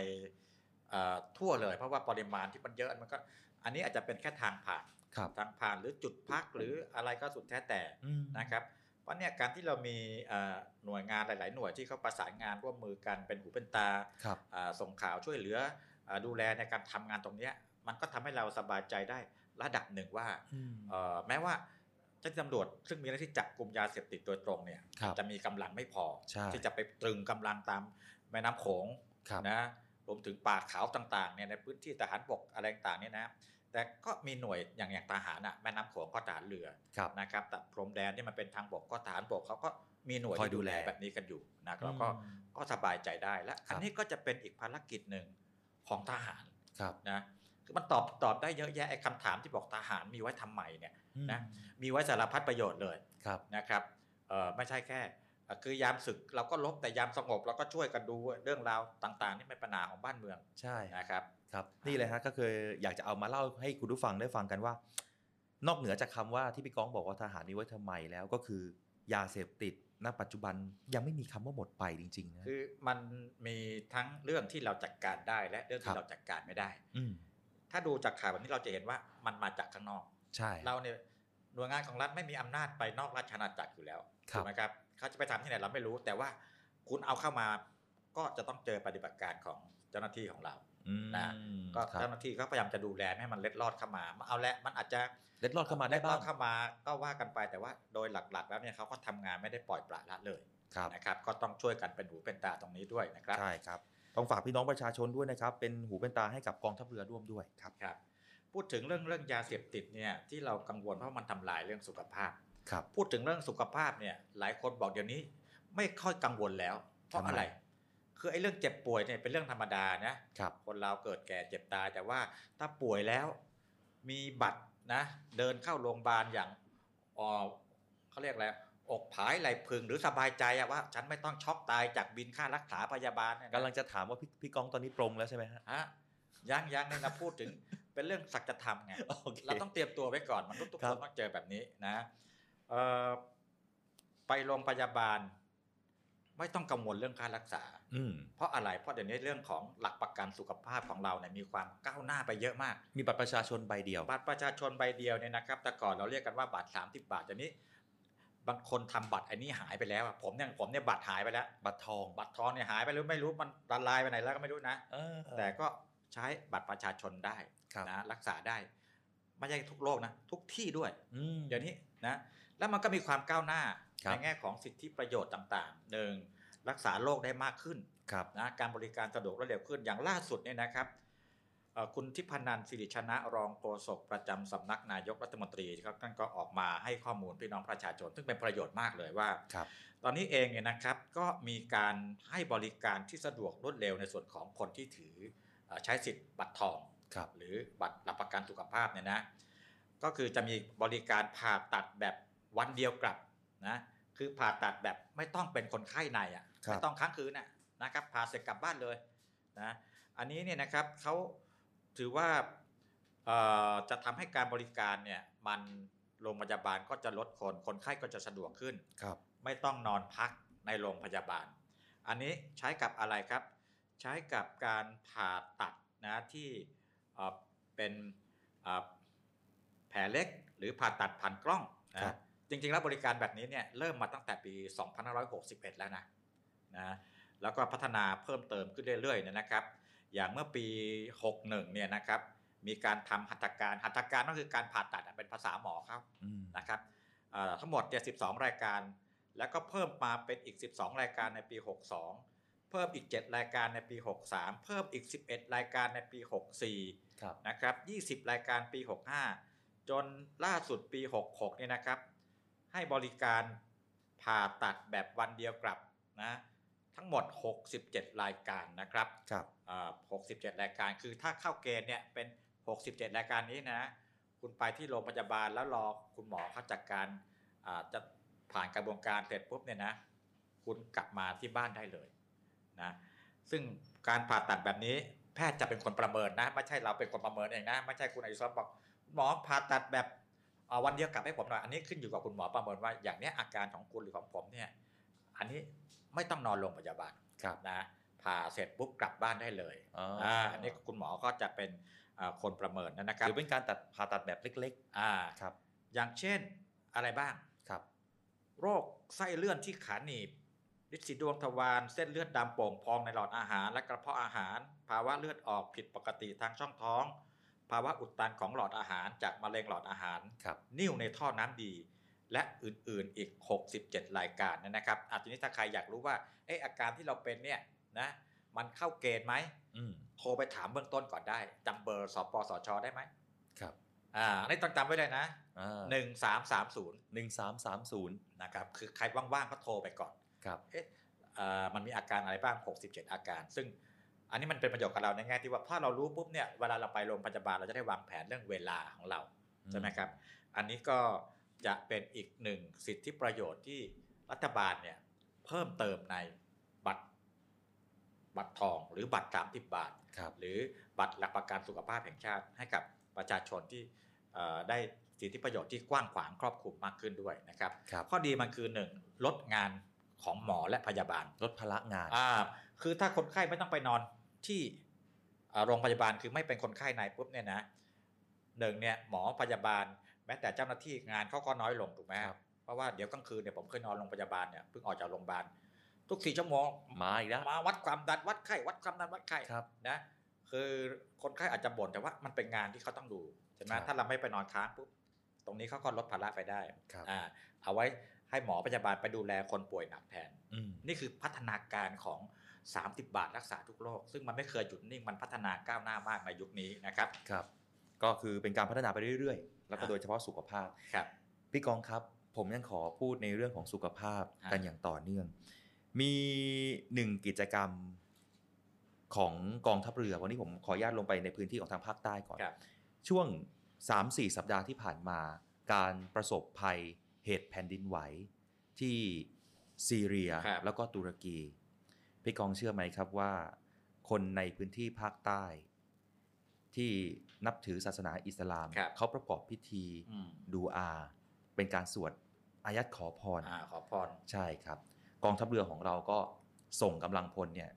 เอ่อทั่วเลย เพราะว่าปริมาณที่มันเยอะมันก็ อันนี้อาจจะเป็นแค่ทางผ่านครับทางผ่านหรือจุดพักหรืออะไรก็สุดแท้แต่อืมนะครับเพราะเนี่ยการที่เรามีเอ่อหน่วยงานหลาย ๆ หน่วยที่เขาประสานงานร่วมมือกันเป็นหูเป็นตาครับอ่าส่งข่าวช่วยเหลืออาดูแลในการทำงานตรงเนี้ยมันก็ทำให้เราสบายใจได้ระดับหนึ่งว่าอืมเอ่อแม้ว่า เจ้าหน้าที่ตำรวจซึ่งมีหน้าที่จับกลุ่มยาเสพติดโดยตรงเนี่ยครับจะมีกำลังไม่พอใช่ที่จะไปตรึงกำลังตามแม่น้ำโขงครับนะรวมถึงป่าเขาต่างๆเนี่ยในพื้นที่ทหารบกอะไรต่างๆเนี่ยนะแต่ก็มีหน่วยอย่างอย่างทหารอะแม่น้ำโขงก็ทหารเรือครับนะครับแต่พรมแดนที่มันเป็นทางบกก็ทหารบกเขาก็มีหน่วยคอยที่ดูดูแลแลแบบนี้กันอยู่นะแล้วก็อืมก็สบายใจได้และครับอันนี้ก็จะเป็นอีกภารกิจหนึ่งของทหารครับนะคือ มันตอบตอบได้เยอะแยะไอ้คำถามที่บอกทหารมีไว้ทำไมเนี่ยอืมนะมีไว้สารพัดประโยชน์เลยครับนะครับเอ่อไม่ใช่แค่เอ่อคือยามศึกเราก็ลบแต่ยามสงบเราก็ช่วยกันดูเรื่องราวต่างๆที่เป็นปัญหาของบ้านเมืองใช่นะครับครับนี่เลยฮะก็คืออยากจะเอามาเล่าให้คุณผู้ฟังได้ฟังกันว่า นอกเหนือจากคำว่าที่พี่ก้องบอกว่าทหารมีไว้ทำไมแล้วก็คือยาเสพติดณปัจจุบันยังไม่มีคำว่าหมดไปจริงๆนะคือมันมีทั้งเรื่องที่เราจัดการได้และเรื่องครัที่บเราจัดการไม่ได้อืม ถ้าดูจากข่าวแบบนี้เราจะเห็นว่ามันมาจากข้างนอกใช่เราเนี่ยหน่วยงานของรัฐไม่มีอำนาจไปนอกราชอาณาจักรอยู่แล้วครับถูกไหมครับเขาจะไปทำที่ไหนเราไม่รู้ แต่ว่าคุณเอาเข้ามาก็จะต้องเจอปฏิบัติการของเจ้าหน้าที่ของเราอืมนะก็ครับเจ้าหน้าที่เขาพยายามจะดูแลไม่ให้มันเล็ดลอดเข้ามาเอาละมันอาจจะเล็ดลอดเข้ามาได้เล็ดลบ้าองดเข้ามาก็ว่ากันไปแต่ว่าโดยหลักๆ แล้วเนี่ยเขาก็ทำงานไม่ได้ปล่อยปละละเลยครับนะครับ ก็ต้องช่วยกันเป็นหูเป็นตาตรงนี้ด้วยนะครับใช่ครับ ต้องฝากพี่น้องประชาชนด้วยนะครับ เป็นหูเป็นตาให้กับกองทัพเรือร่วมด้วยครับครับ พูดถึงเรื่องเรื่องยาเสพติดเนี่ยที่เรากังวลเพราะมันทำลายเรื่องสุขภาพครับพูดถึงเรื่องสุขภาพเนี่ยหลายคนบอกเดี๋ยวนี้ไม่ค่อยกังวลแล้ว เพราะทำไมอะไร คือไอ้เรื่องเจ็บป่วยเนี่ยเป็นเรื่องธรรมดานะครับคนเราเกิดแก่เจ็บตายแต่ว่าถ้าป่วยแล้วมีบัตรนะ เดินเข้าโรงพยาบาลอย่างเอ่อเขาเรียกอะไร อกผายไหลพึงหรือสบายใจอะว่า ฉันไม่ต้องช็อกตายจากบินค่ารักษาพยาบาลเนี่ยนะกำลังจะถามว่าพี่พี่ก้องตอนนี้ปรงแล้วใช่ไหมฮะฮะยังยังเนี่ยนะพูดถึงเป็นเรื่องสัจธรรมไงโอเคเราต้องเตรียมตัวไว้ก่อนมนุษย์ทุกครัคบนต้องเจอแบบนี้นะเอ่อไปโรงพยาบาล ไม่ต้องกังวลเรื่องค่ารักษา อืมเพราะอะไรเพราะเดี๋ยวนี้เรื่องของหลักประกันสุขภาพของเราเนี่ยมีความก้าวหน้าไปเยอะมาก มีบัตรประชาชนใบเดียว บัตรประชาชนใบเดียวเนี่ยนะครับ แต่ก่อนเราเรียกกันว่าบัตร30บาทเดี๋ยวนี้ บางคนทำบัตรอันนี้หายไปแล้วอะผมเนี่ยผมเนี่ยบัตรหายไปแล้ว บัตรทองบัตรทองเนี่ยหายไปหรือไม่รู้มันละลายไปไหนแล้วก็ไม่รู้นะเออแต่ก็ใช้บัตรประชาชนได้ครับนะรักษาได้ไม่ใช่ทุกโรคนะทุกที่ด้วยอืมเดี๋ยวนี้นะแล้วมันก็มีความก้าวหน้าครับในแง่ของสิทธิประโยชน์ต่างๆหนึ่งรักษาโรคได้มากขึ้นครับนะการบริการสะดวกรวดเร็วขึ้นอย่างล่าสุดเนี่ยนะครับเอ่อ คุณทิพนันท์สิริชนะรองโฆษกประจำสำนักนายกรัฐมนตรีครับท่านก็ออกมาให้ข้อมูลพี่น้องประชาชน ซึ่งเป็นประโยชน์มากเลยว่าครับตอนนี้เองเนี่ยนะครับก็มีการให้บริการที่สะดวกรวดเร็วในส่วนของคนที่ถือเอ่อใช้สิทธิ์บัตรทองครับหรือบัตรหลักประกันสุขภาพเนี่ยนะ ก็คือจะมีบริการผ่าตัดแบบวันเดียวกลับนะคือผ่าตัดแบบไม่ต้องเป็นคนไข้ในอะครับไม่ต้องค้างคืนน่ะนะครับผ่าเสร็จกลับบ้านเลยนะอันนี้เนี่ยนะครับเขา ถือว่าเอ่อจะทำให้การบริการเนี่ยมันโรงพยาบาลก็จะลดคนคนไข้ก็จะสะดวกขึ้นครับ ไม่ต้องนอนพักในโรงพยาบาล อันนี้ใช้กับอะไรครับ ใช้กับการผ่าตัดนะที่เอ่อเป็นเอ่อแผลเล็กหรือผ่าตัดผ่านกล้องครันะบจริงๆ แล้วบริการแบบนี้เนี่ยเริ่มมาตั้งแต่ปี 2561 แล้วนะนะแล้วก็พัฒนาเพิ่มเติมขึ้นเรื่อยๆเนยนะครับ อย่างเมื่อปี 61เนี่ยนะครับมีการทำหัตถการหัตถการก็คือการผ่าตัดอะเป็นภาษาหมอครับอืมนะครับเอ่อทั้งหมด72 รายการ แล้วก็เพิ่มมาเป็นอีก 12 รายการในปี 62 เพิ่มอีก 7 รายการในปี 63 เพิ่มอีก 11 รายการในปี 64ครับนะครับ 20 รายการปี 65 จนล่าสุดปี 66เนี่ยนะครับ ให้บริการผ่าตัดแบบวันเดียวกลับนะ ทั้งหมด 67 รายการนะครับครับอ่า67 รายการ คือถ้าเข้าเกณฑ์เนี่ยเป็น 67 รายการนี้นะ คุณไปที่โรงพยาบาลแล้วรอคุณหมอเขาจัดการอ่าจะผ่านกระบวนการเสร็จปุ๊บเนี่ยนะ คุณกลับมาที่บ้านได้เลยนะ ซึ่งการผ่าตัดแบบนี้แพทย์จะเป็นคนประเมินนะ ไม่ใช่เราเป็นคนประเมินเองนะ ไม่ใช่คุณอายุซอฟบอกหมอผ่าตัดแบบเอ่อวันเดียวกลับให้ผมหน่อย อันนี้ขึ้นอยู่กับคุณหมอประเมินว่าอย่างเนี้ยอาการของคุณหรือของผมเนี่ย อันนี้ ไม่ต้องนอนโรงพยาบาลครับนะผ่าเสร็จปุ๊บกลับบ้านได้เลยอ๋ออ่าอันนี้คุณหมอก็จะเป็นอ่าคนประเมินนะครับหรือเป็นการตัดผ่าตัดแบบเล็กอ่าๆครับอย่างเช่นอะไรบ้างครับ โรคไส้เลื่อนที่ขาหนีบฤทธิ์สีดวงทวารเส้นเลือดดำโป่งพองในหลอดอาหาร และกระเพาะอาหาร ภาวะเลือดออกผิดปกติทางช่องท้อง ภาวะอุดตันของหลอดอาหารจากมะเร็งหลอดอาหารครับนิ่วในท่อน้ำดี และอื่นๆอีก 67 รายการเนยนะครับอาทีนี้ถ้าใครอยากรู้ว่าเอออาการที่เราเป็นเนี่ยนะมันเข้าเกณฑ์ไหมอืมโทรไปถามเบื้องต้นก่อนได้จำเบอร์สปสชได้ไหมครับอ่าอันนี้ต้องจำไว้เลยนะอ่าหนึ่งสามสามศูนย์หนึ่งสามสามศูนย์นะครับคือใครว่างๆก็โทรไปก่อนครับเอ๊ะเอ่อมันมีอาการอะไรบ้าง 67 อาการ ซึ่งอันนี้มันเป็นประโยชน์กับเราในแง่ที่ว่าถ้าเรารู้ปุ๊บเนี่ยเวลาเราไปโรงพยาบาลเราจะได้วางแผนเรื่องเวลาของเราอืมใช่ไหมครับ อันนี้ก็ จะเป็นอีกหนึ่งสิทธิประโยชน์ที่รัฐบาลเนี่ยเพิ่มเติมในบัตรบัตรทองหรือบัตรสามสิบบาทครับหรือบัตรหลักประกันสุขภาพแห่งชาติให้กับประชาชนที่เอ่อได้สิทธิประโยชน์ที่กว้างขวางครอบคลุมมากขึ้นด้วยนะครับครับข้อดีมันคือหนึ่งลดงานของหมอและพยาบาล ลดภาระงานอ่าคือถ้าคนไข้ไม่ต้องไปนอนที่เอ่อโรงพยาบาลคือไม่เป็นคนไข้ในปุ๊บเนี่ยนะหนึ่งเนี่ยหมอพยาบาลแม้แต่เจ้าหน้าที่งานเขาก็น้อยลงถูกไหมครับเพราะว่าเดี๋ยวกลางคืนเนี่ยผมเคยนอนโรงพยาบาลเนี่ยเพิ่งออกจากโรงพยาบาลทุกสี่ชั่วโมงมาอีกแล้วมาวัดความดันวัดไข้วัดความดันวัดไข้ครับนะคือคนไข้อาจจะบ่นแต่ว่ามันเป็นงานที่เขาต้องดูใช่ไหมครับถ้าเราไม่ไปนอนค้างปุ๊บตรงนี้เขาก็ลดภาระไปได้ครับอ่าเอาไว้ให้หมอพยาบาลไปดูแลคนป่วยหนักแทนอืมนี่คือพัฒนาการของ 30 บาทรักษาทุกโรคซึ่งมันไม่เคยหยุดนิ่งมันพัฒนาก้าวหน้ามากในยุคนี้นะครับครับ ก็คือเป็นการพัฒนาไปเรื่อยๆ แล้วก็อ่าโดยเฉพาะสุขภาพครับพี่กองครับผมยังขอพูดในเรื่องของสุขภาพอ่ากันอย่างต่อเนื่อง มีหนึ่งกิจกรรมของกองทัพเรือ วันนี้ผมขออนุญาตลงไปในพื้นที่ของทางภาคใต้ก่อนครับช่วง 3-4 สัปดาห์ที่ผ่านมา การประสบภัยเหตุแผ่นดินไหวที่ซีเรียครับแล้วก็ตุรกี พี่กองเชื่อไหมครับว่า คนในพื้นที่ภาคใต้ ที่นับถือศาสนาอิสลามครับเขาประกอบพิธีอืมดูอา เป็นการสวดอายัดขอพรอ่าขอพรใช่ครับ กองทัพเรือของเราก็ส่งกำลังพลเนี่ย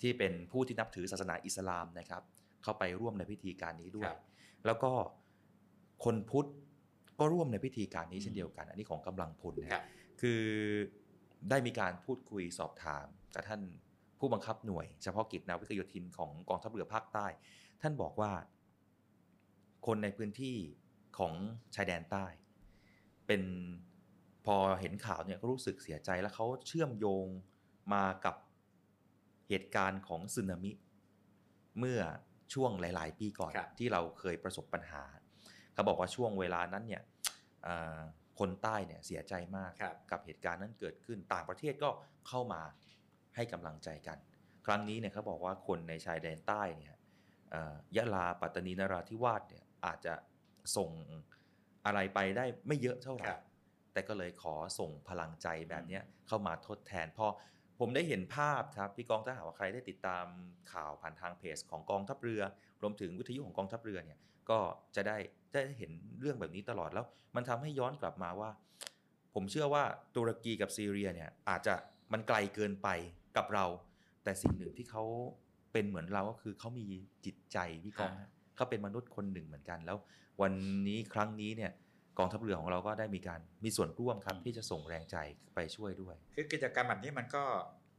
ที่เป็นผู้ที่นับถือศาสนาอิสลามนะครับ เข้าไปร่วมในพิธีการนี้ด้วคยรับแล้วก็คนพุทธก็ร่วมในพิธีการนี้เช่นเดียวกัน อันนี้ของกำลังพลนะครับคือได้มีการพูดคุยสอบถามกับท่านผู้บังคับหน่วยเฉพาะกิจนาวิกโยธินของกองทัพเรือภาคใต้ ท่านบอกว่า คนในพื้นที่ของชายแดนใต้ เป็นพอเห็นข่าวเนี่ยก็รู้สึกเสียใจแล้วเขาเชื่อมโยงมากับเหตุการณ์ของสึนามิ เมื่อช่วงหลาย ๆ ปีก่อนครับที่เราเคยประสบปัญหาเขาบอกว่าช่วงเวลานั้นเนี่ยอ่าคนใต้เนี่ยเสียใจมากครับกับเหตุการณ์นั้นเกิดขึ้นต่างประเทศก็เข้ามาให้กำลังใจกัน ครั้งนี้เนี่ยเขาบอกว่าคนในชายแดนใต้เนี่ยเอ่อ ยะลาปัตตานีนราธิวาสเนี่ยอาจจะส่งอะไรไปได้ไม่เยอะเท่าไหร่ครับแต่ก็เลยขอส่งพลังใจแบบเนี้ยเข้ามาทดแทนพอผมได้เห็นภาพครับพี่กองถ้าหากว่าใครได้ติดตามข่าวผ่านทางเพจของกองทัพเรือ รวมถึงวิทยุของกองทัพเรือเนี่ยก็จะได้ได้เห็นเรื่องแบบนี้ตลอดแล้ว มันทำให้ย้อนกลับมาว่า ผมเชื่อว่าตุรกีกับซีเรียเนี่ยอาจจะมันไกลเกินไปกับเรา แต่สิ่งหนึ่งที่เขา เป็นเหมือนเราก็คือเขามีจิตใจพี่กองฮะเขาเป็นมนุษย์คนหนึ่งเหมือนกัน แล้ววันนี้ครั้งนี้เนี่ยกองทัพเรือของเราก็ได้มีการมีส่วนร่วมครับที่จะส่งแรงใจไปช่วยด้วย คือกิจกรรมแบบนี้มันก็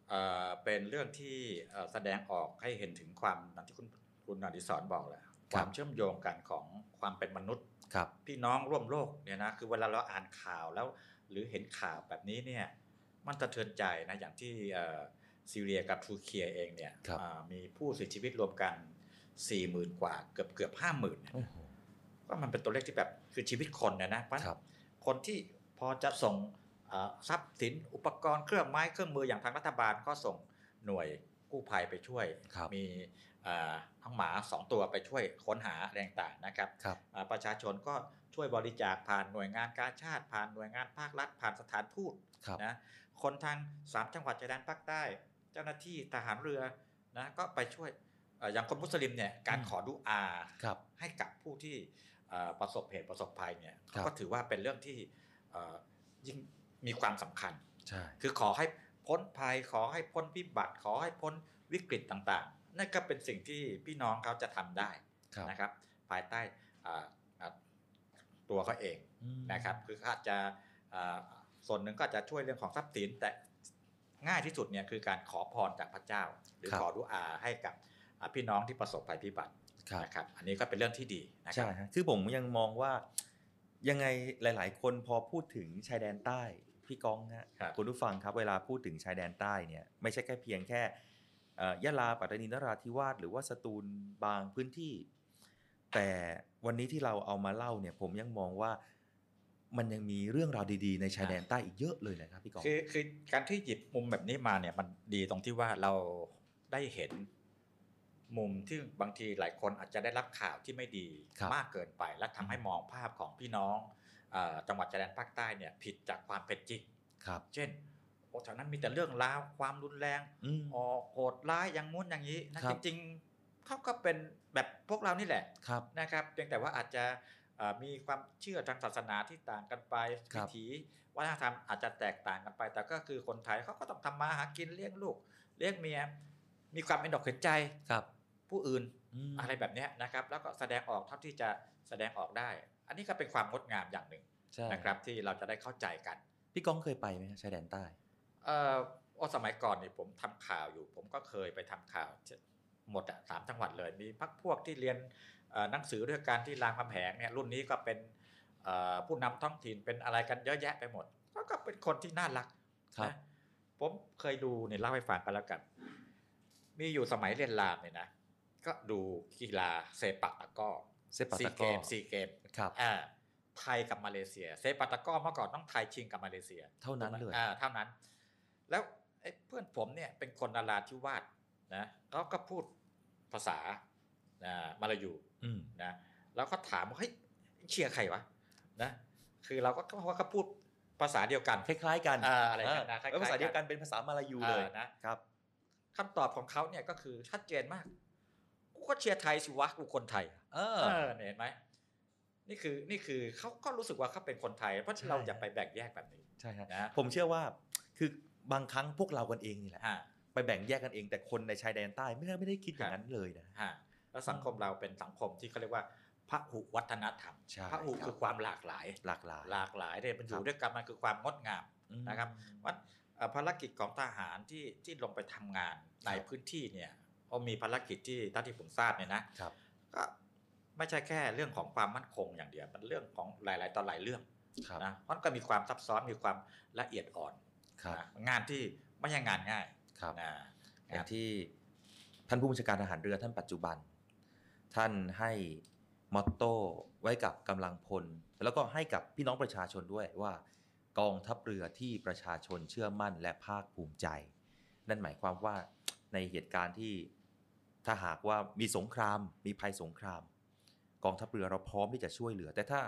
เอ่อเป็นเรื่องที่เอ่อแสดงออกให้เห็นถึงความอย่างที่คุณคุณอดิศรบอกแหละคครับวามเชื่อมโยงกันของความเป็นมนุษย์ครับพี่น้องร่วมโลกเนี่ยนะคือเวลาเราอ่านข่าวแล้ว หรือเห็นข่าวแบบนี้เนี่ยมันสะเทือนใจนะอย่างที่เอ่อ ซีเรียกับทูเคียเองเนี่ยครับอ่ามีผู้เสียชีวิตรวมกัน4ี่หมื่นกว่าเกือบเกือบห้าหมื่นโอ้โหก็มันเป็นตัวเลขที่แบบคือชีวิตคนเนี่ยนะเพราะครับคนที่พอจะส่งเอ่อทรัพย์สินอุปกรณ์เครื่องไม้เครื่องมืออย่างทางรัฐบาลก็ส่งหน่วยกู้ภัยไปช่วยครับมีเอ่อทั้งหมาสองตัวไปช่วยค้นหาแรงต่างๆนะครับครับอ่าประชาชนก็ช่วยบริจาคผ่านหน่วยงานกาชาติ ผ่านหน่วยงานภาครัฐ ผ่านสถานทูตครับนะคนทางสามจังหวัดชายแดนภาคใต้ เจ้าหน้าที่ทหารเรือนะก็ไปช่วยเอ่ออย่างคนมุสลิมเนี่ยการอืมขอดุอาครับให้กับผู้ที่เอ่อประสบเหตุประสบภัยเนี่ยครับก็ถือว่าเป็นเรื่องที่เอ่อยิ่งมีความสำคัญใช่คือขอให้พ้นภัยขอให้พ้นวิบัติ ขอให้พ้นวิกฤตต่างๆ นั่นก็เป็นสิ่งที่พี่น้องเขาจะทำได้ครับนะครับ ภายใต้อ่าอ่าตัวเขาเองอืมนะครับ คืออาจจะอ่าส่วนหนึ่งก็อาจจะช่วยเรื่องของทรัพย์สินแต่ ง่ายที่สุดเนี่ยคือการขอพรจากพระเจ้า หรือครับขอดุอาให้กับอ่าพี่น้องที่ประสบภัยพิบัติครับนะครับอันนี้ก็เป็นเรื่องที่ดีนะครัใช่ฮะคือผมยังมองว่ายังไงหลาย ๆ คนพอพูดถึงชายแดนใต้พี่ก้องฮะครับคุณผู้ฟังครับเวลาพูดถึงชายแดนใต้เนี่ยไม่ใช่แค่เพียงแค่เอ่อยะลาปัตตานีนราธิวาสหรือว่าสตูลบางพื้นที่ แต่วันนี้ที่เราเอามาเล่าเนี่ยผมยังมองว่า มันยังมีเรื่องราวดีๆ ในชายแดนใต้อีกเยอะเลยนะครับพี่กองคือคือการที่หยิบมุมแบบนี้มาเนี่ยมันดีตรงที่ว่าเราได้เห็นมุมที่บางทีหลายคนอาจจะได้รับข่าวที่ไม่ดีครับมากเกินไป และทำให้มองภาพของพี่น้องเออจังหวัดชายแดนภาคใต้เนี่ยผิดจากความเป็นจริงครับ เช่นโอ้แถวนั้นมีแต่เรื่องราวความรุนแรงอืมออกโหดร้ายอย่างงู้นอย่างนี้นะครับจริงๆเขาก็เป็นแบบพวกเรานี่แหละครับนะครับเพียงแต่ว่าอาจจะเอ่อ มีความเชื่อทางศาสนาที่ต่างกันไปครัวิบถีวัฒนธรรมอาจจะแตกต่างกันไป แต่ก็คือคนไทยเขาก็ต้องทำมาหากินเลี้ยงลูกเลี้ยงเมียมีความเป็นดอกเห็นใจครับ ผู้อื่นอืมอะไรแบบเนี้ยนะครับ แล้วก็แสดงออกเท่าที่จะแสดงออกได้ อันนี้ก็เป็นความงดงามอย่างหนึ่งใช่นะครับที่เราจะได้เข้าใจกัน พี่กองเคยไปไหมฮะชายแดนใต้เอ่อโอ้สมัยก่อนนี่ผมทำข่าวอยู่ ผมก็เคยไปทำข่าวหมดอะสามจังหวัดเลย มีพักพวกที่เรียนเอ่อ หนังสือด้วยกันที่รามคำแหงเนี่ยรุ่นนี้ก็เป็นเอ่อผู้นำท้องถิ่นเป็นอะไรกันเยอะแยะไปหมดก็ก็เป็นคนที่น่ารักครับนะผมเคยดูเนี่ยเล่าให้ฟังกันแล้วกัน มีอยู่สมัยเรียนรามเนี่ยนะก็ดูกีฬาเซปักตะกร้อเซปักซีตะกเกร้อมซีเกมครับอ่าไทยกับมาเลเซีย เซปักตะกร้อเมื่อก่อนต้องไทยชิงกับมาเลเซีย เท่านั้นเลยอ่าเท่านั้น แล้วไอ้เพื่อนผมเนี่ยเป็นคนนาราธิวาสนะเขาก็พูดภาษา อ่ามาลายูอืมนะแล้วก็ถามว่าเฮ้ยเชียร์ใครวะนะคือเราก็เพราะว่าเขาพูดภาษาเดียวกันคล้ายๆกันอ่าอะไรกันนะคล้ายๆแล้วภาษาเดียวกันเป็นภาษามาลายูเลยอ่านะครับคำตอบของเขาเนี่ยก็คือชัดเจนมาก กูก็เชียร์ไทยสิวะกูคนไทย เออเออเนี่ยเห็นไหมนี่คือนี่คือเขาก็รู้สึกว่าเขาเป็นคนไทย เพราะใช่เราอย่าไปแบ่งแยกแบบนี้ใช่ฮะนะผมเชื่อว่าคือบางครั้งพวกเรากันเองนี่แหละฮะไปแบ่งแยกกันเองแต่คนในชายแดนใต้ไม่ได้ไม่ได้คิดอย่างนั้นเลยนะฮะ แล้วสังคมเราเป็นสังคมที่เขาเรียกว่าพหุวัฒนธรรมใช่พหุครับคือความหลากหลาย หลากหลายหลากหลายเนี่ยมันอครัยู่บด้วยกันมันคือความงดงามอืมนะครับว่าเอ่อภารกิจของทหารที่ที่ลงไปทำงานในครับพื้นที่เนี่ยเขามีภารกิจที่ท่าที่ผมทราบเนี่ยนะครับก็ไม่ใช่แค่เรื่องของความมั่นคงอย่างเดียว มันเรื่องของหลาย ๆต่อหลายเรื่องครับนะเพราะก็มีความซับซ้อนมีความละเอียดอ่อนครับนะงานที่ไม่ใช่งานง่ายครับนะอย่างงานที่ท่านผู้บัญชาการทหารเรือท่านปัจจุบัน ท่านให้มอตโต้ไว้กับกำลังพล แล้วก็ให้กับพี่น้องประชาชนด้วยว่ากองทัพเรือที่ประชาชนเชื่อมั่นและภาคภูมิใจ นั่นหมายความว่าในเหตุการณ์ที่ถ้าหากว่ามีสงครามมีภัยสงคราม กองทัพเรือเราพร้อมที่จะช่วยเหลือ แต่ถ้า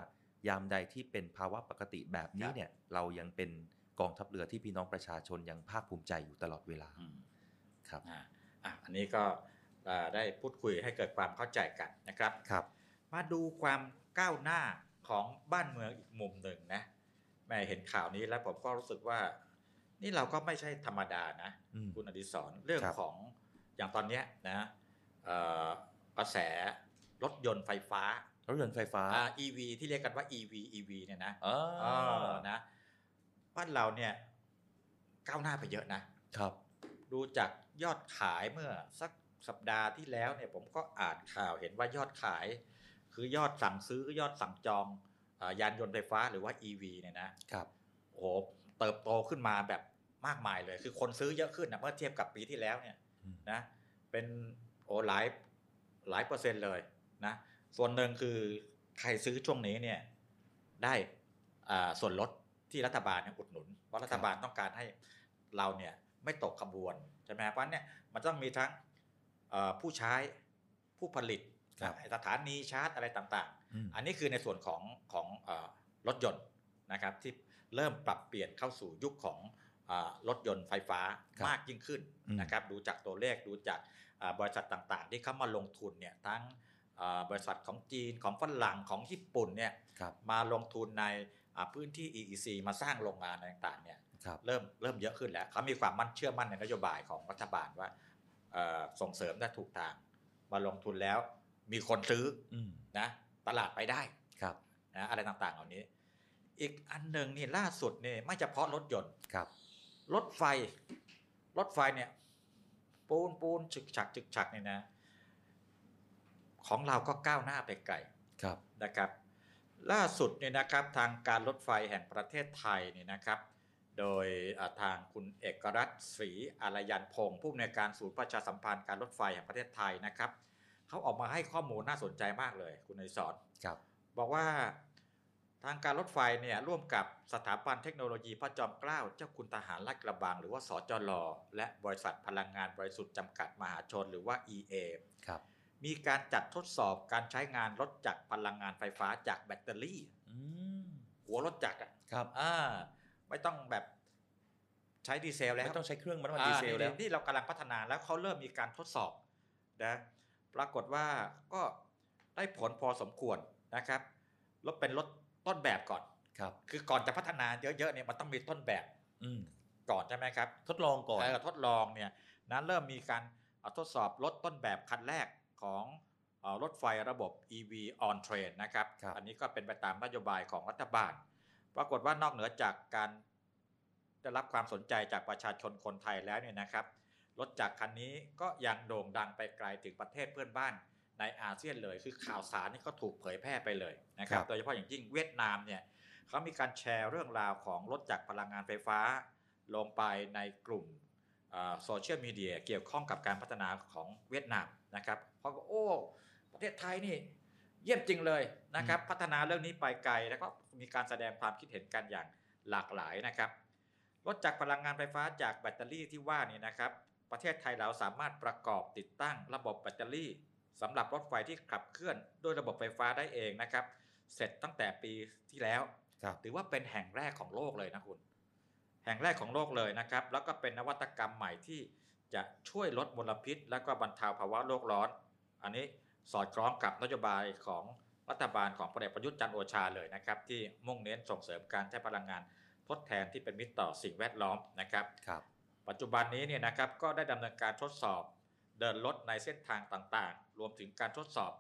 ยามใดที่เป็นภาวะปกติแบบนี้เนี่ยเรายังเป็นกองทัพเรือที่พี่น้องประชาชนยังภาคภูมิใจอยู่ตลอดเวลาอืมครับอะอะอันนี้ก็เอ่อ ได้พูดคุยให้เกิดความเข้าใจกันนะครับครับ มาดูความก้าวหน้าของบ้านเมืองอีกมุมหนึ่งนะแม่เห็นข่าวนี้แล้วผมก็รู้สึกว่า นี่เราก็ไม่ใช่ธรรมดานะอืมคุณอดิศรเรื่องครับของอย่างตอนเนี้ยนะเอ่อกระแสรถยนต์ไฟฟ้า รถยนต์ไฟฟ้าอ่า EV ที่เรียกกันว่า EV EV เนี่ยนะอ๋อเออนะบ้านเราเนี่ยก้าวหน้าไปเยอะนะครับ ดูจากยอดขายเมื่อสัก สัปดาห์ที่แล้วเนี่ยผมก็อ่านข่าวเห็นว่ายอดขาย คือยอดสั่งซื้อยอดสั่งจองเอ่อยานยนต์ไฟฟ้าหรือว่า EV เนี่ยนะครับโอ้โหเติบโตขึ้นมาแบบมากมายเลย คือคนซื้อเยอะขึ้นนะเมื่อเทียบกับปีที่แล้วเนี่ยอืมนะเป็นโอ้หลายหลายเปอร์เซ็นต์เลยนะส่วนหนึ่งคือใครซื้อช่วงนี้เนี่ยได้อ่าส่วนลดที่รัฐบาลเนี่ยอุดหนุนเพราะรัฐบาลต้องการให้เราเนี่ยไม่ตกขบวนใช่ไหมเพราะฉะนั้นเนี่ยมันต้องมีทั้งเอ่อ ผู้ใช้ผู้ผลิตครับสถานีชาร์จอะไรต่างอืมๆอันนี้คือในส่วนของของเออรถยนต์นะครับที่เริ่มปรับเปลี่ยนเข้าสู่ยุคของเออรถยนต์ไฟฟ้าครับมากยิ่งขึ้นอืมนะครับดูจากตัวเลขดูจากเอ่อบริษัทต่างๆ ที่เข้ามาลงทุนเนี่ยทั้งเอ่อบริษัทของจีนของฝรั่งของญี่ปุ่นเนี่ยครับมาลงทุนในอ่าพื้นที่ EEC มาสร้างโรงงานอะไรต่างๆเนี่ยครับเริ่มเริ่มเยอะขึ้นแล้วเขามีความมั่นเชื่อมั่นในนโยบายของรัฐบาลว่าเอ่อ ส่งเสริมได้ถูกทาง มาลงทุนแล้วมีคนซื้ออืมนะตลาดไปได้ครับนะอะไรต่างๆเหล่านี้ อีกอันหนึ่งนี่ล่าสุดนี่ไม่เฉพาะรถยนต์ครับ รถไฟ รถไฟเนี่ย ปูนปูนฉึกฉักฉึกฉักเนี่ยนะ ของเราก็ก้าวหน้าไปไกลครับนะครับ ล่าสุดเนี่ยนะครับทางการรถไฟแห่งประเทศไทยเนี่ยนะครับ โดยอ่าทางคุณเอกรัตน์ศรีอารยันพงศ์ผู้อำนวยการศูนย์ประชาสัมพันธ์การรถไฟแห่งประเทศไทยนะครับเขาออกมาให้ข้อมูลน่าสนใจมากเลย คุณอนิสรครับบอกว่าทางการรถไฟเนี่ยร่วมกับสถาบันเทคโนโลยีพระจอมเกล้าเจ้าคุณทหารลาดกระบัง หรือว่าสจลและบริษัทพลังงานบริสุทธิ์จำกัดมหาชนหรือว่า EA ครับมีการจัดทดสอบการใช้งานรถจักรพลังงานไฟฟ้าจากแบตเตอรี่อืมหัวรถจักรอะครับอ่า ไม่ต้องแบบใช้ดีเซลแล้วไม่ต้องใช้เครื่องมันำมันดีเซลอ่าแล้วนี่นี่เรากำลังพัฒนาแล้วเขาเริ่มมีการทดสอบนะปรากฏว่าก็ได้ผลพอสมควรนะครับรถเป็นรถต้นแบบก่อนครับ คือก่อนจะพัฒนาเยอะๆเนี่ยมันต้องมีต้นแบบ อืมก่อนใช่ไหมครับ ทดลองก่อนเออทดลองเนี่ยนั้นเริ่มมีการเอาทดสอบรถต้นแบบคันแรกของเอ่อรถไฟระบบ EV on train นะครับครับอันนี้ก็เป็นไปตามนโยบายของรัฐบาล ปรากฏว่านอกเหนือจากการได้รับความสนใจจากประชาชนคนไทยแล้วเนี่ยนะครับ รถจากรคันนี้ก็ยังโด่งดังไปไกลถึงประเทศเพื่อนบ้านในอาเซียนเลย คือข่าวสารนี่ก็ถูกเผยแพร่ไปเลยนะครับครับโดยเฉพาะอย่างยิ่งเวียดนามเนี่ยเขามีการแชร์เรื่องราวของรถจากรพลังงานไฟฟ้า ลงไปในกลุ่มโซเชียลมีเดียเกี่ยวข้องกับการพัฒนาของเวียดนามนะครับเขาก็โอ้ ประเทศไทยนี่ เยี่ยมจริงเลยนะครับพัฒนาเรื่องนี้ไปไกลแล้วก็มีการแสดงความคิดเห็นกันอย่างหลากหลายนะครับรถจากรพลังงานไฟฟ้าจากแบตเตอรี่ที่ว่านี่นะครับ ประเทศไทยเราสามารถประกอบติดตั้งระบบแบตเตอรี่สำหรับรถไฟที่ขับเคลื่อนด้วยระบบไฟฟ้าได้เองนะครับ เสร็จตั้งแต่ปีที่แล้วครับถือว่าเป็นแห่งแรกของโลกเลยนะคุณ แห่งแรกของโลกเลยนะครับ แล้วก็เป็นนวัตกรรมใหม่ที่จะช่วยลดมลพิษ และก็บรรเทาภาวะโลกร้อน อันนี้ สอดคล้องกับนโยบายของรัฐบาลของพลเอกประยุทธ์จันทร์โอชาเลยนะครับ ที่มุ่งเน้นส่งเสริมการใช้พลังงานทดแทนที่เป็นมิตรต่อสิ่งแวดล้อมนะครับครับ ปัจจุบันนี้เนี่ยนะครับก็ได้ดำเนินการทดสอบเดินรถในเส้นทางต่างๆ รวมถึงการทดสอบ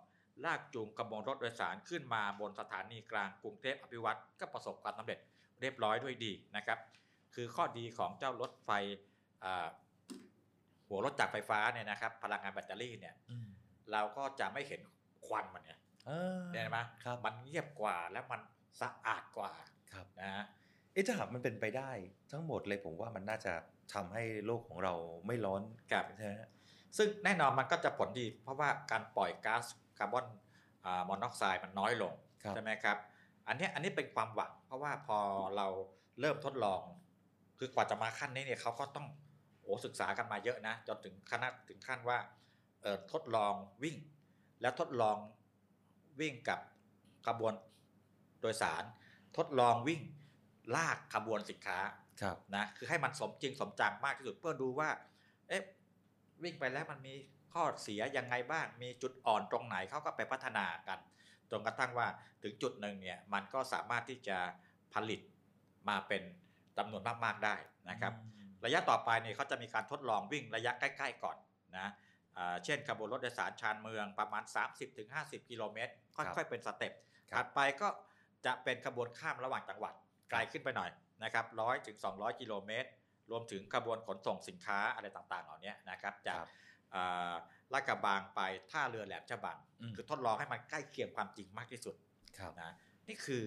ลากจูงขบวนรถโดยสารขึ้นมาบนสถานีกลางกรุงเทพอภิวัตรก็ประสบความสำเร็จเรียบร้อยด้วยดีนะครับ คือข้อดีของเจ้ารถไฟอ่าหัวรถจักรไฟฟ้าเนี่ยนะครับ พลังงานแบตเตอรี่เนี่ยอืม เราก็จะไม่เห็นควันมันเนี่ยเออเห็นไหมครับมันเงียบกว่าและมันสะอาดกว่าครับนะฮะเอ๊ะถ้าหากมันเป็นไปได้ ทั้งหมดเลยผมว่ามันน่าจะทำให้โลกของเราไม่ร้อนครับใช่ไหมฮะซึ่งแน่นอนมันก็จะผลดี เพราะว่าการปล่อยก๊าซคาร์บอนมอนอกไซด์มันน้อยลงครับใช่ไหมครับอันเนี้ยอันนี้เป็นความหวัง เพราะว่าพอเราเริ่มทดลอง คือกว่าจะมาขั้นนี้เนี่ยเขาก็ต้องโอ้ศึกษากันมาเยอะนะจนถึงขนาดถึงขั้นว่าเออ ทดลองวิ่ง แล้วทดลองวิ่งกับขบวนโดยสาร ทดลองวิ่งลากขบวนสินค้าครับนะคือให้มันสมจริงสมจังมากที่สุดเพื่อดูว่า เอ๊ะวิ่งไปแล้วมันมีข้อเสียยังไงบ้าง มีจุดอ่อนตรงไหนเขาก็ไปพัฒนากันจนกระทั่งว่าถึงจุดหนึ่งเนี่ยมันก็สามารถที่จะผลิตมาเป็นจำนวนมากๆได้นะครับ ระยะต่อไปเนี่ยเขาจะมีการทดลองวิ่งระยะใกล้ ๆ ก่อนนะอ่า เช่นขบวนรถโดยสารชานเมืองประมาณ 30-50 กิโลเมตรครัค่อยๆบเป็นสเต็ปครับถัดไปก็จะเป็นขบวนข้ามระหว่างจังหวัดไกลขึ้นไปหน่อยนะครับร้อยถึง200กิโลเมตร รวมถึงขบวนขนส่งสินค้าอะไรต่างๆ เหล่านี้นะครับจากครับอ่าลาดกระบังไปท่าเรือแหลมฉบังอืมคือทดลองให้มันใกล้เคียงความจริงมากที่สุดครับนะนี่คือ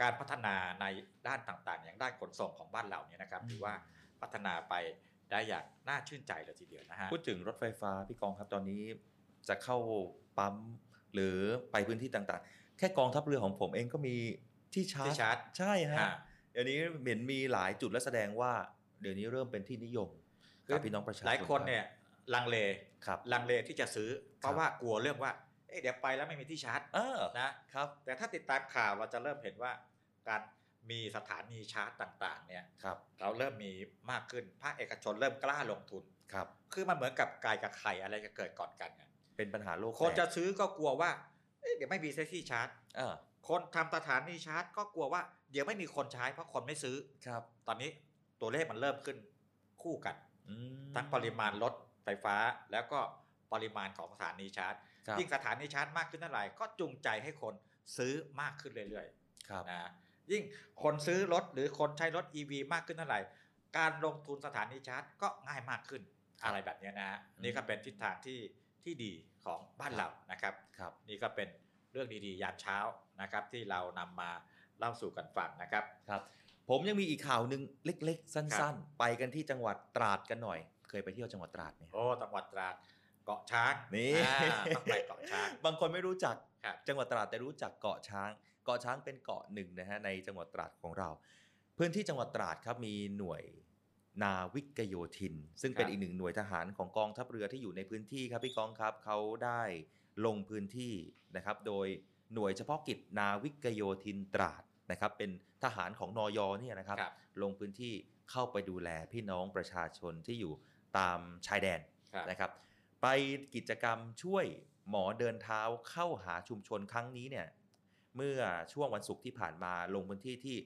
การพัฒนาในด้านต่างๆ อย่างด้านขนส่งของบ้านเราเนี่ยนะครับอืมถือว่าพัฒนาไป ได้อย่างน่าชื่นใจเลยทีเดียวนะฮะพูดถึงรถไฟฟ้าพี่กองครับตอนนี้จะเข้าปั๊มหรือไปพื้นที่ต่างๆ แค่กองทัพเรือของผมเองก็มีที่ชาร์จที่ชาร์จใช่ฮะอ่าเดี๋ยวนี้เห็นมีหลายจุดและแสดงว่า เดี๋ยวนี้เริ่มเป็นที่นิยมกับพี่น้องประชาชนหลายคนเนี่ยลังเลครับลังเลที่จะซื้อ เพราะว่ากลัวเรื่องว่าเอ๊ะเดี๋ยวไปแล้วไม่มีที่ชาร์จเออนะ ครับ แต่ถ้าติดตามข่าวเราจะเริ่มเห็นว่าการ มีสถานีชาร์จต่าง ๆ เนี่ยครับเราเริ่มมีมากขึ้นภาคเอกชนเริ่มกล้าลงทุนครับคือมันเหมือนกับไก่กับไข่อะไรจะเกิดก่อนกันไงเป็นปัญหาโลกคนจะแตกซื้อก็กลัวว่าเอ๊ะเดี๋ยวไม่มีที่ชาร์จเออคนทำสถานีชาร์จก็กลัวว่าเดี๋ยวไม่มีคนใช้เพราะคนไม่ซื้อครับ ตอนนี้ตัวเลขมันเริ่มขึ้นคู่กันอืมทั้งปริมาณรถไฟฟ้าแล้วก็ปริมาณของสถานีชาร์จครับยิ่งสถานีชาร์จมากขึ้นเท่าไหร่ก็จูงใจให้คนซื้อมากขึ้นเรื่อยครับๆนะ ยิ่งคนซื้อรถหรือคนใช้รถ EV มากขึ้นเท่าไหร่ การลงทุนสถานีชาร์จก็ง่ายมากขึ้นอะไรแบบเนี้ยนะฮะนี่ก็เป็นทิศทางที่ที่ดีของบ้านเรานะครับครับนี่ก็เป็นเรื่องดีๆ ยามเช้านะครับ ที่เรานำมาเล่าสู่กันฟังนะครับครับ ผมยังมีอีกข่าวหนึ่งเล็กๆครัสั้นบๆไปกันที่จังหวัดตราดกันหน่อย เคยไปเที่ยวจังหวัดตราดไหมโอ้จังหวัดตราดเกาะช้างนี่อ่าต้องไปเกาะช้าง บางคนไม่รู้จักครับจังหวัดตราดแต่รู้จักเกาะช้าง เกาะช้างเป็นเกาะหนึ่งนะฮะในจังหวัดตราดของเรา พื้นที่จังหวัดตราดครับมีหน่วยนาวิกโยธิน ซึ่งเป็นครับอีกหนึ่งหน่วยทหารของกองทัพเรือที่อยู่ในพื้นที่ครับพี่กองครับเขาได้ลงพื้นที่นะครับโดยหน่วยเฉพาะกิจนาวิกโยธินตราดนะครับเป็นทหารของนอยเนี่ยนะครับครับลงพื้นที่เข้าไปดูแลพี่น้องประชาชนที่อยู่ตามชายแดนครับนะครับ ไปกิจกรรมช่วยหมอเดินเท้าเข้าหาชุมชนครั้งนี้เนี่ย เมื่อช่วงวันศุกร์ที่ผ่านมาลงพื้นที่ที่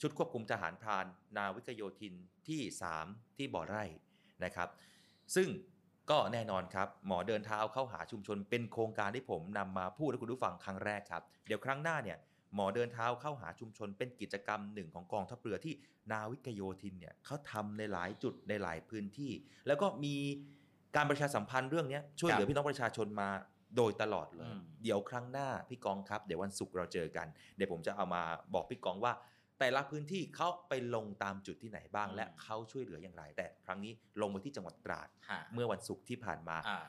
ชุดควบคุมทหารพรานนาวิกโยธินที่ 3 ที่บ่อไร่นะครับ ซึ่งก็แน่นอนครับ หมอเดินเท้าเข้าหาชุมชนเป็นโครงการที่ผมนำมาพูดให้คุณผู้ฟังครั้งแรกครับ เดี๋ยวครั้งหน้าเนี่ยหมอเดินเท้าเข้าหาชุมชน เป็นกิจกรรมหนึ่งของกองทัพเรือที่นาวิกโยธินเนี่ยเขาทำในหลายจุดในหลายพื้นที่ แล้วก็มีการประชาสัมพันธ์เรื่องนี้ช่วยเหลือพี่น้องประชาชนมา โดยตลอดเลยอืมเดี๋ยวครั้งหน้าพี่กองครับ เดี๋ยววันศุกร์เราเจอกัน เดี๋ยวผมจะเอามาบอกพี่กองว่า แต่ละพื้นที่เขาไปลงตามจุดที่ไหนบ้าง และเขาช่วยเหลืออย่างไร แต่ครั้งนี้ลงไปที่จังหวัดตราดฮะเมื่อวันศุกร์ที่ผ่านมาอ่า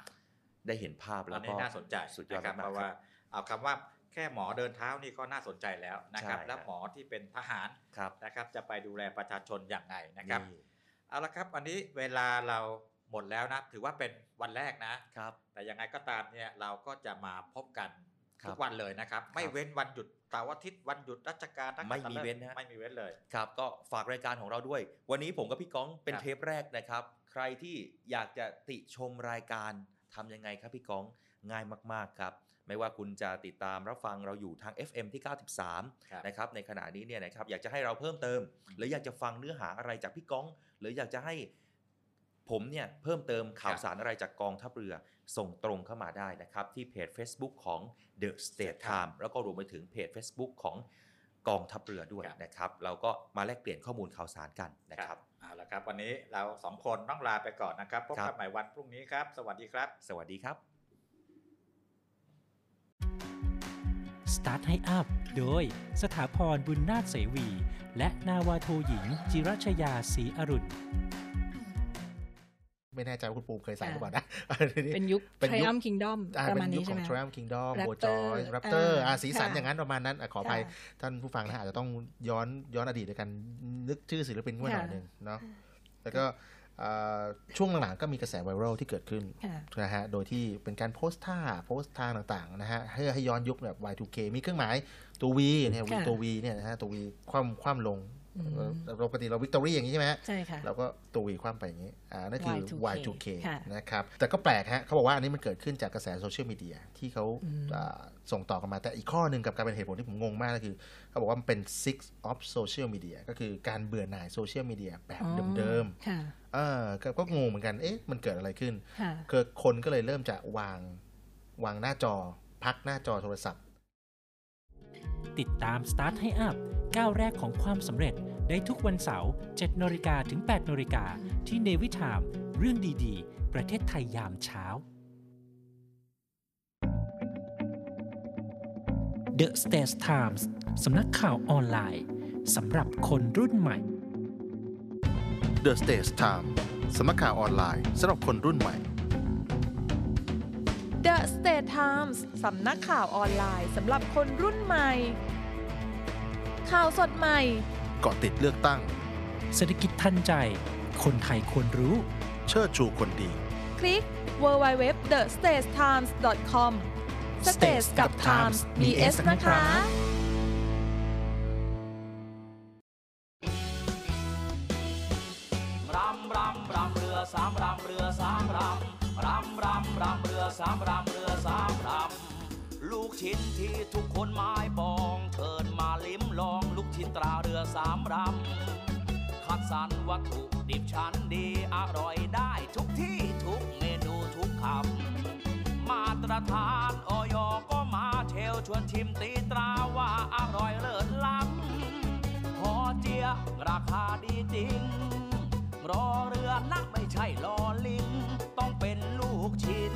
ได้เห็นภาพอัแล้วนก็นี้น่าสนใจสุดยอดนะครับมากเพราะๆว่าครับเอาคำว่าแค่หมอเดินเท้านี่ก็น่าสนใจแล้วนะครับใช่แล้วครับหมอที่เป็นทหารครับนะครับ จะไปดูแลประชาชนอย่างไรนะครับนี่เอาละครับวันนี้เวลาเราหมดแล้วนะ ถือว่าเป็นวันแรกนะครับ แต่ยังไงก็ตามเนี่ยเราก็จะมาพบกันครับทุกวันเลยนะครับ ไม่เว้นวันหยุดเสาร์อาทิตย์วันหยุดราชการนักขัไม่ตมีฤกษ์เว้นนะไม่มีเว้นเลยครับก็ฝากรายการของเราด้วย วันนี้ผมกับพี่ก้องเป็นครับเทปแรกนะครับ ใครที่อยากจะติชมรายการทำยังไงครับพี่ก้องง่ายมากๆครับ ไม่ว่าคุณจะติดตามรับฟังเราอยู่ทาง FM ที่ครับ93 นะครับในขณะนี้เนี่ยนะครับอยากจะให้เราเพิ่มเติม หรืออยากจะฟังเนื้อหาอะไรจากพี่ก้อง หรืออยากจะให้ ผมเนี่ยเพิ่มเติมข่าวสารอะไรจากกองทัพเรือส่งตรงเข้ามาได้นะครับ ที่เพจ Facebook ของ The State Time แล้วก็รวมไปถึงเพจ Facebook ของกองทัพเรือด้วยครับนะครับ เราก็มาแลกเปลี่ยนข้อมูลข่าวสารกันนะครับเอาละครับ วันนี้เราสองคนต้องลาไปก่อนนะครับพบครักันบใหม่วันพรุ่งนี้ครับ สวัสดีครับ สวัสดีครับ Start ให้อัพโดยสถาพรบุญนาถเสวี และนาวาโทหญิง จิรัชยาศรีอรุณ ไม่แน่ใจว่าคุณปูเคยใส่ค่ะหรือเปล่านะเป็นยุคเป็นยุค Triumph Kingdom อ่าประเป็มาณนยุนี้คขใช่องไหม Triumph Kingdom Raptor Bojoy Raptor อ่าอ่าสีสันค่ะอย่างนั้นประมาณนั้นอะขออภัยค่ะท่านผู้ฟังนะอาจจะต้องย้อนย้อนอดีตในการนึกชื่อศิลปินขึ้นมาหน่อยค่ะหนึ่งเนาะแล้วก็อ่าช่วงหลังๆก็มีกระแสไวรัลที่เกิดขึ้นค่ะนะฮะ โดยที่เป็นการโพสต์ท่าโพสต์ทางต่างๆนะฮะให้ให้ย้อนยุคแบบ Y2K มีเครื่องหมายตัว V เนี่ยค่ะตัว V เนี่ยนะฮะตัว V คว่ำคว่ำลงอืม เอ่อปกติเรา victory อย่างนี้ใช่ไหมฮะใช่ค่ะเราก็ตัว V คว่ำไปอย่างนี้อ่านั่นคือ Y2K Y2K ค่ะนะครับ แต่ก็แปลกฮะเขาบอกว่าอันนี้มันเกิดขึ้นจากกระแสโซเชียลมีเดียที่เขาอืมอ่าส่งต่อกันมา แต่อีกข้อหนึ่งกับการเป็นเหตุผลที่ผมงงมากก็คือ เขาบอกว่ามันเป็น sick of social media ก็คือการเบื่อหน่ายโซเชียลมีเดียแบบอ๋อเดิมค่ะๆเออก็ก็งงเหมือนกันเอ๊ะมันเกิดอะไรขึ้นค่ะคือคนก็เลยเริ่มจะวางวางหน้าจอพักหน้าจอโทรศัพท์ ติดตาม Start ให้อัพ ก้าวแรกของความสำเร็จได้ทุกวันเสาร์7นาฬิกาถึง8นาฬิกาที่เนวิทาม เรื่องดีๆ ประเทศไทยยามเช้า The States Times สำนักข่าวออนไลน์สำหรับคนรุ่นใหม่ The Stage Time สำนักข่าวออนไลน์สำหรับคนรุ่นใหม่ The State Times สำนักข่าวออนไลน์สำหรับคนรุ่นใหม่ ข่าวสดใหม่ เกาะติดเลือกตั้ง เศรษฐกิจทันใจ คนไทยควรรู้ เชิดชูคนดี คลิก www.thestagetimes.com Stage กับ Times มี S นะคะ รำรำรำเรือสามรำเรือสามรำรำรำรำเรือสามรำเรือสามรำ ลูกชิ้นที่ทุกคนหมายปองเชิญมาลิ้มลองลูกชิ้นตราเรือสามรำ คัดสรรวัตถุดิบชั้นดีอร่อยได้ทุกที่ทุกเมนูทุกคำ มาตรฐานออยก็มาเชลชวนชิมตีตราว่าอร่อยเลิศล้ำพอเจียราคาดีจริง รอเรือนะไม่ใช่รอลิง ต้องเป็นลูกชิ้น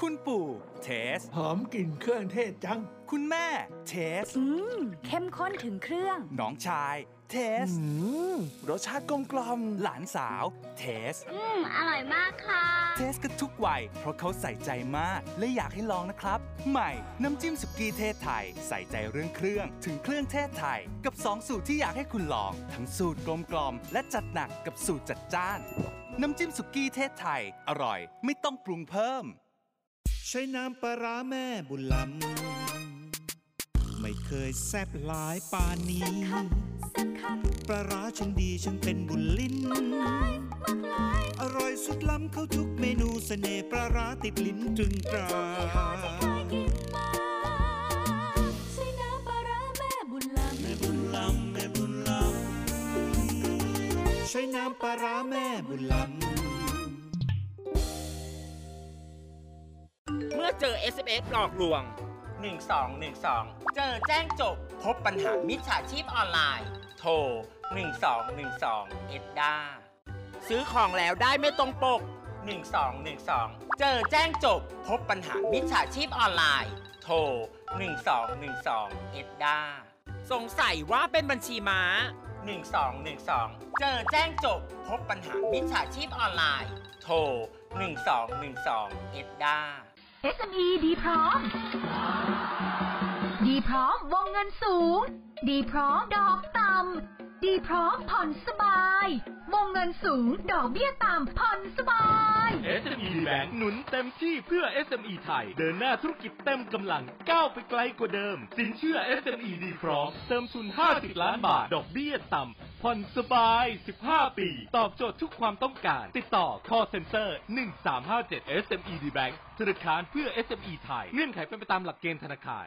คุณปู่เทส หอมกลิ่นเครื่องเทศจัง คุณแม่เทส อืม เข้มข้นถึงเครื่อง น้องชายเทส รสชาติกลมกล่อมหลานสาวเทส อืม อร่อยมากค่ะ เทสกันทุกวัย เพราะเขาใส่ใจมาก และอยากให้ลองนะครับ ใหม่น้ำจิ้มสุกี้เทศไทย ใส่ใจเรื่องเครื่อง ถึงเครื่องเทศไทย กับ 2 สูตรที่อยากให้คุณลอง ทั้งสูตรกลมกล่อมและจัดหนักกับสูตรจัดจ้าน น้ำจิ้มสุกี้เทศไทย อร่อย ไม่ต้องปรุงเพิ่ม ใช้น้ำปลาร้าแม่บุญลำไม่เคยแซบหลายปานนี้ปลาร้าฉันดีฉันเป็นบุญลิ้น อร่อยสุดล้ำเข้าทุกเมนูเสน่ห์ปลาร้าติดลิ้นตรึงตราใช้น้ำปลาร้าแม่บุญลำ เมื่อเจอ SMS หลอกลวง 1212 เจอแจ้งจบ พบปัญหามิจฉาชีพออนไลน์ โทร 1212 เอ็ดด้าซื้อของแล้วได้ไม่ตรงปก 1212 เจอแจ้งจบ พบปัญหามิจฉาชีพออนไลน์ โทร 1212 เอ็ดด้าสงสัยว่าเป็นบัญชีม้า 1212 เจอแจ้งจบ พบปัญหามิจฉาชีพออนไลน์ โทร 1212 เอ็ดด้า SME ดีพร้อม ดีพร้อมวงเงินสูง ดีพร้อมดอกต่ำ ดีพร้อมผ่อนสบาย วงเงินสูง ดอกเบี้ยต่ำผ่อนสบาย SME Bank หนุนเต็มที่เพื่อ SME ไทย เดินหน้าธุรกิจเต็มกำลังก้าวไปไกลกว่าเดิม สินเชื่อ SME ดีพร้อม เติมทุน 50 ล้านบาท ดอกเบี้ยต่ำผ่อนสบาย 15 ปี ตอบโจทย์ทุกความต้องการ ติดต่อ call center 1357 SME D Bank ธนาคารเพื่อ SME ไทย เงื่อนไขเป็นไปตามหลักเกณฑ์ธนาคาร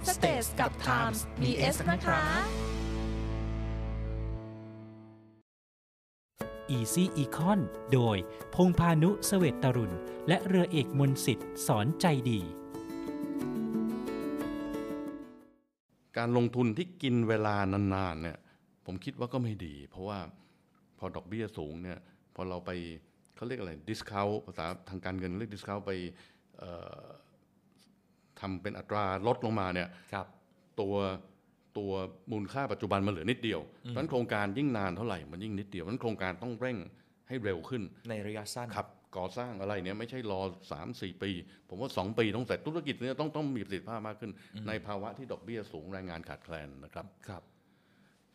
www.thestagetimes.com States กับ Times มี S นะคะ Easy Econ โดย พงพานุเสเวตตรุณ และเรือเอกมนสิทธิ์สอนใจดี การลงทุนที่กินเวลานานๆเนี่ยผมคิดว่าก็ไม่ดี เพราะว่าพอดอกเบี้ยสูงเนี่ยพอเราไปเขาเรียกอะไร discount ภาษาทางการเงินเรียก discount ไปเอ่อ ทำเป็นอัตราลดลงมาเนี่ยตัวตัวมูลค่าปัจจุบันมันเหลือนิดเดียวอืมเพราะฉะนั้นโครงการยิ่งนานเท่าไหร่มันยิ่งนิดเดียวเพราะฉะนั้นโครงการต้องเร่งให้เร็วขึ้น ในระยะสั้นครับก่อสร้างอะไรเนี่ยไม่ใช่รอ 3 4 ปี ผมว่า 2 ปีต้องเสร็จธุรกิจเนี่ยต้องต้องมีประสิทธิภาพมากขึ้นอืมในภาวะที่ดอกเบี้ยสูงแรงงานขาดแคลนนะครับครับ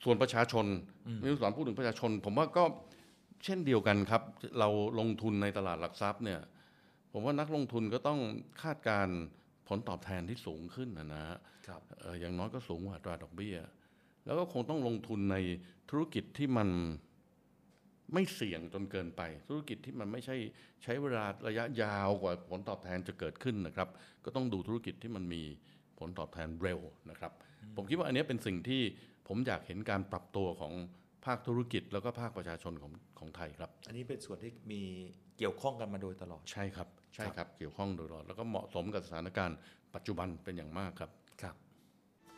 ส่วนประชาชนอืมไม่รู้สอนพูดถึงประชาชน ผมว่าก็เช่นเดียวกันครับ เราลงทุนในตลาดหลักทรัพย์เนี่ยผมว่านักลงทุนก็ต้องคาดการณ์ ผลตอบแทนที่สูงขึ้นนะนะฮะครับเอ่ออย่างน้อยก็สูงกว่าอัตราดอกเบี้ย แล้วก็คงต้องลงทุนในธุรกิจที่มันไม่เสี่ยงจนเกินไป ธุรกิจที่มันไม่ใช่ใช้เวลาระยะยาวกว่าผลตอบแทนจะเกิดขึ้นนะครับ ก็ต้องดูธุรกิจที่มันมีผลตอบแทนเร็วนะครับ ผมคิดว่าอันเนี้ยเป็นสิ่งที่ผมอยากเห็นการปรับตัวของภาคธุรกิจแล้วก็ภาคประชาชนของของไทยครับ อันนี้เป็นส่วนที่มี เกี่ยวข้องกันมาโดยตลอด ใช่ครับใช่ครับเกี่ยวข้องโดยตลอด แล้วก็เหมาะสมกับสถานการณ์ปัจจุบันเป็นอย่างมากครับครับ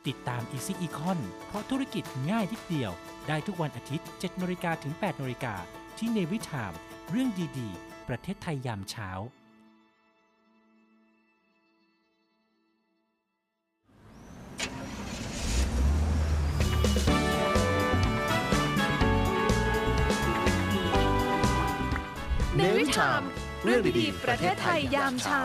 ติดตาม Easy Econ เพราะธุรกิจง่ายนิดเดียว ได้ทุกวันอาทิตย์7นาฬิกาถึง8นาฬิกาที่เนวิทามเรื่องดีๆ ประเทศไทยยามเช้า เนวิทาม เรื่องดีๆ ประเทศไทยยามเช้า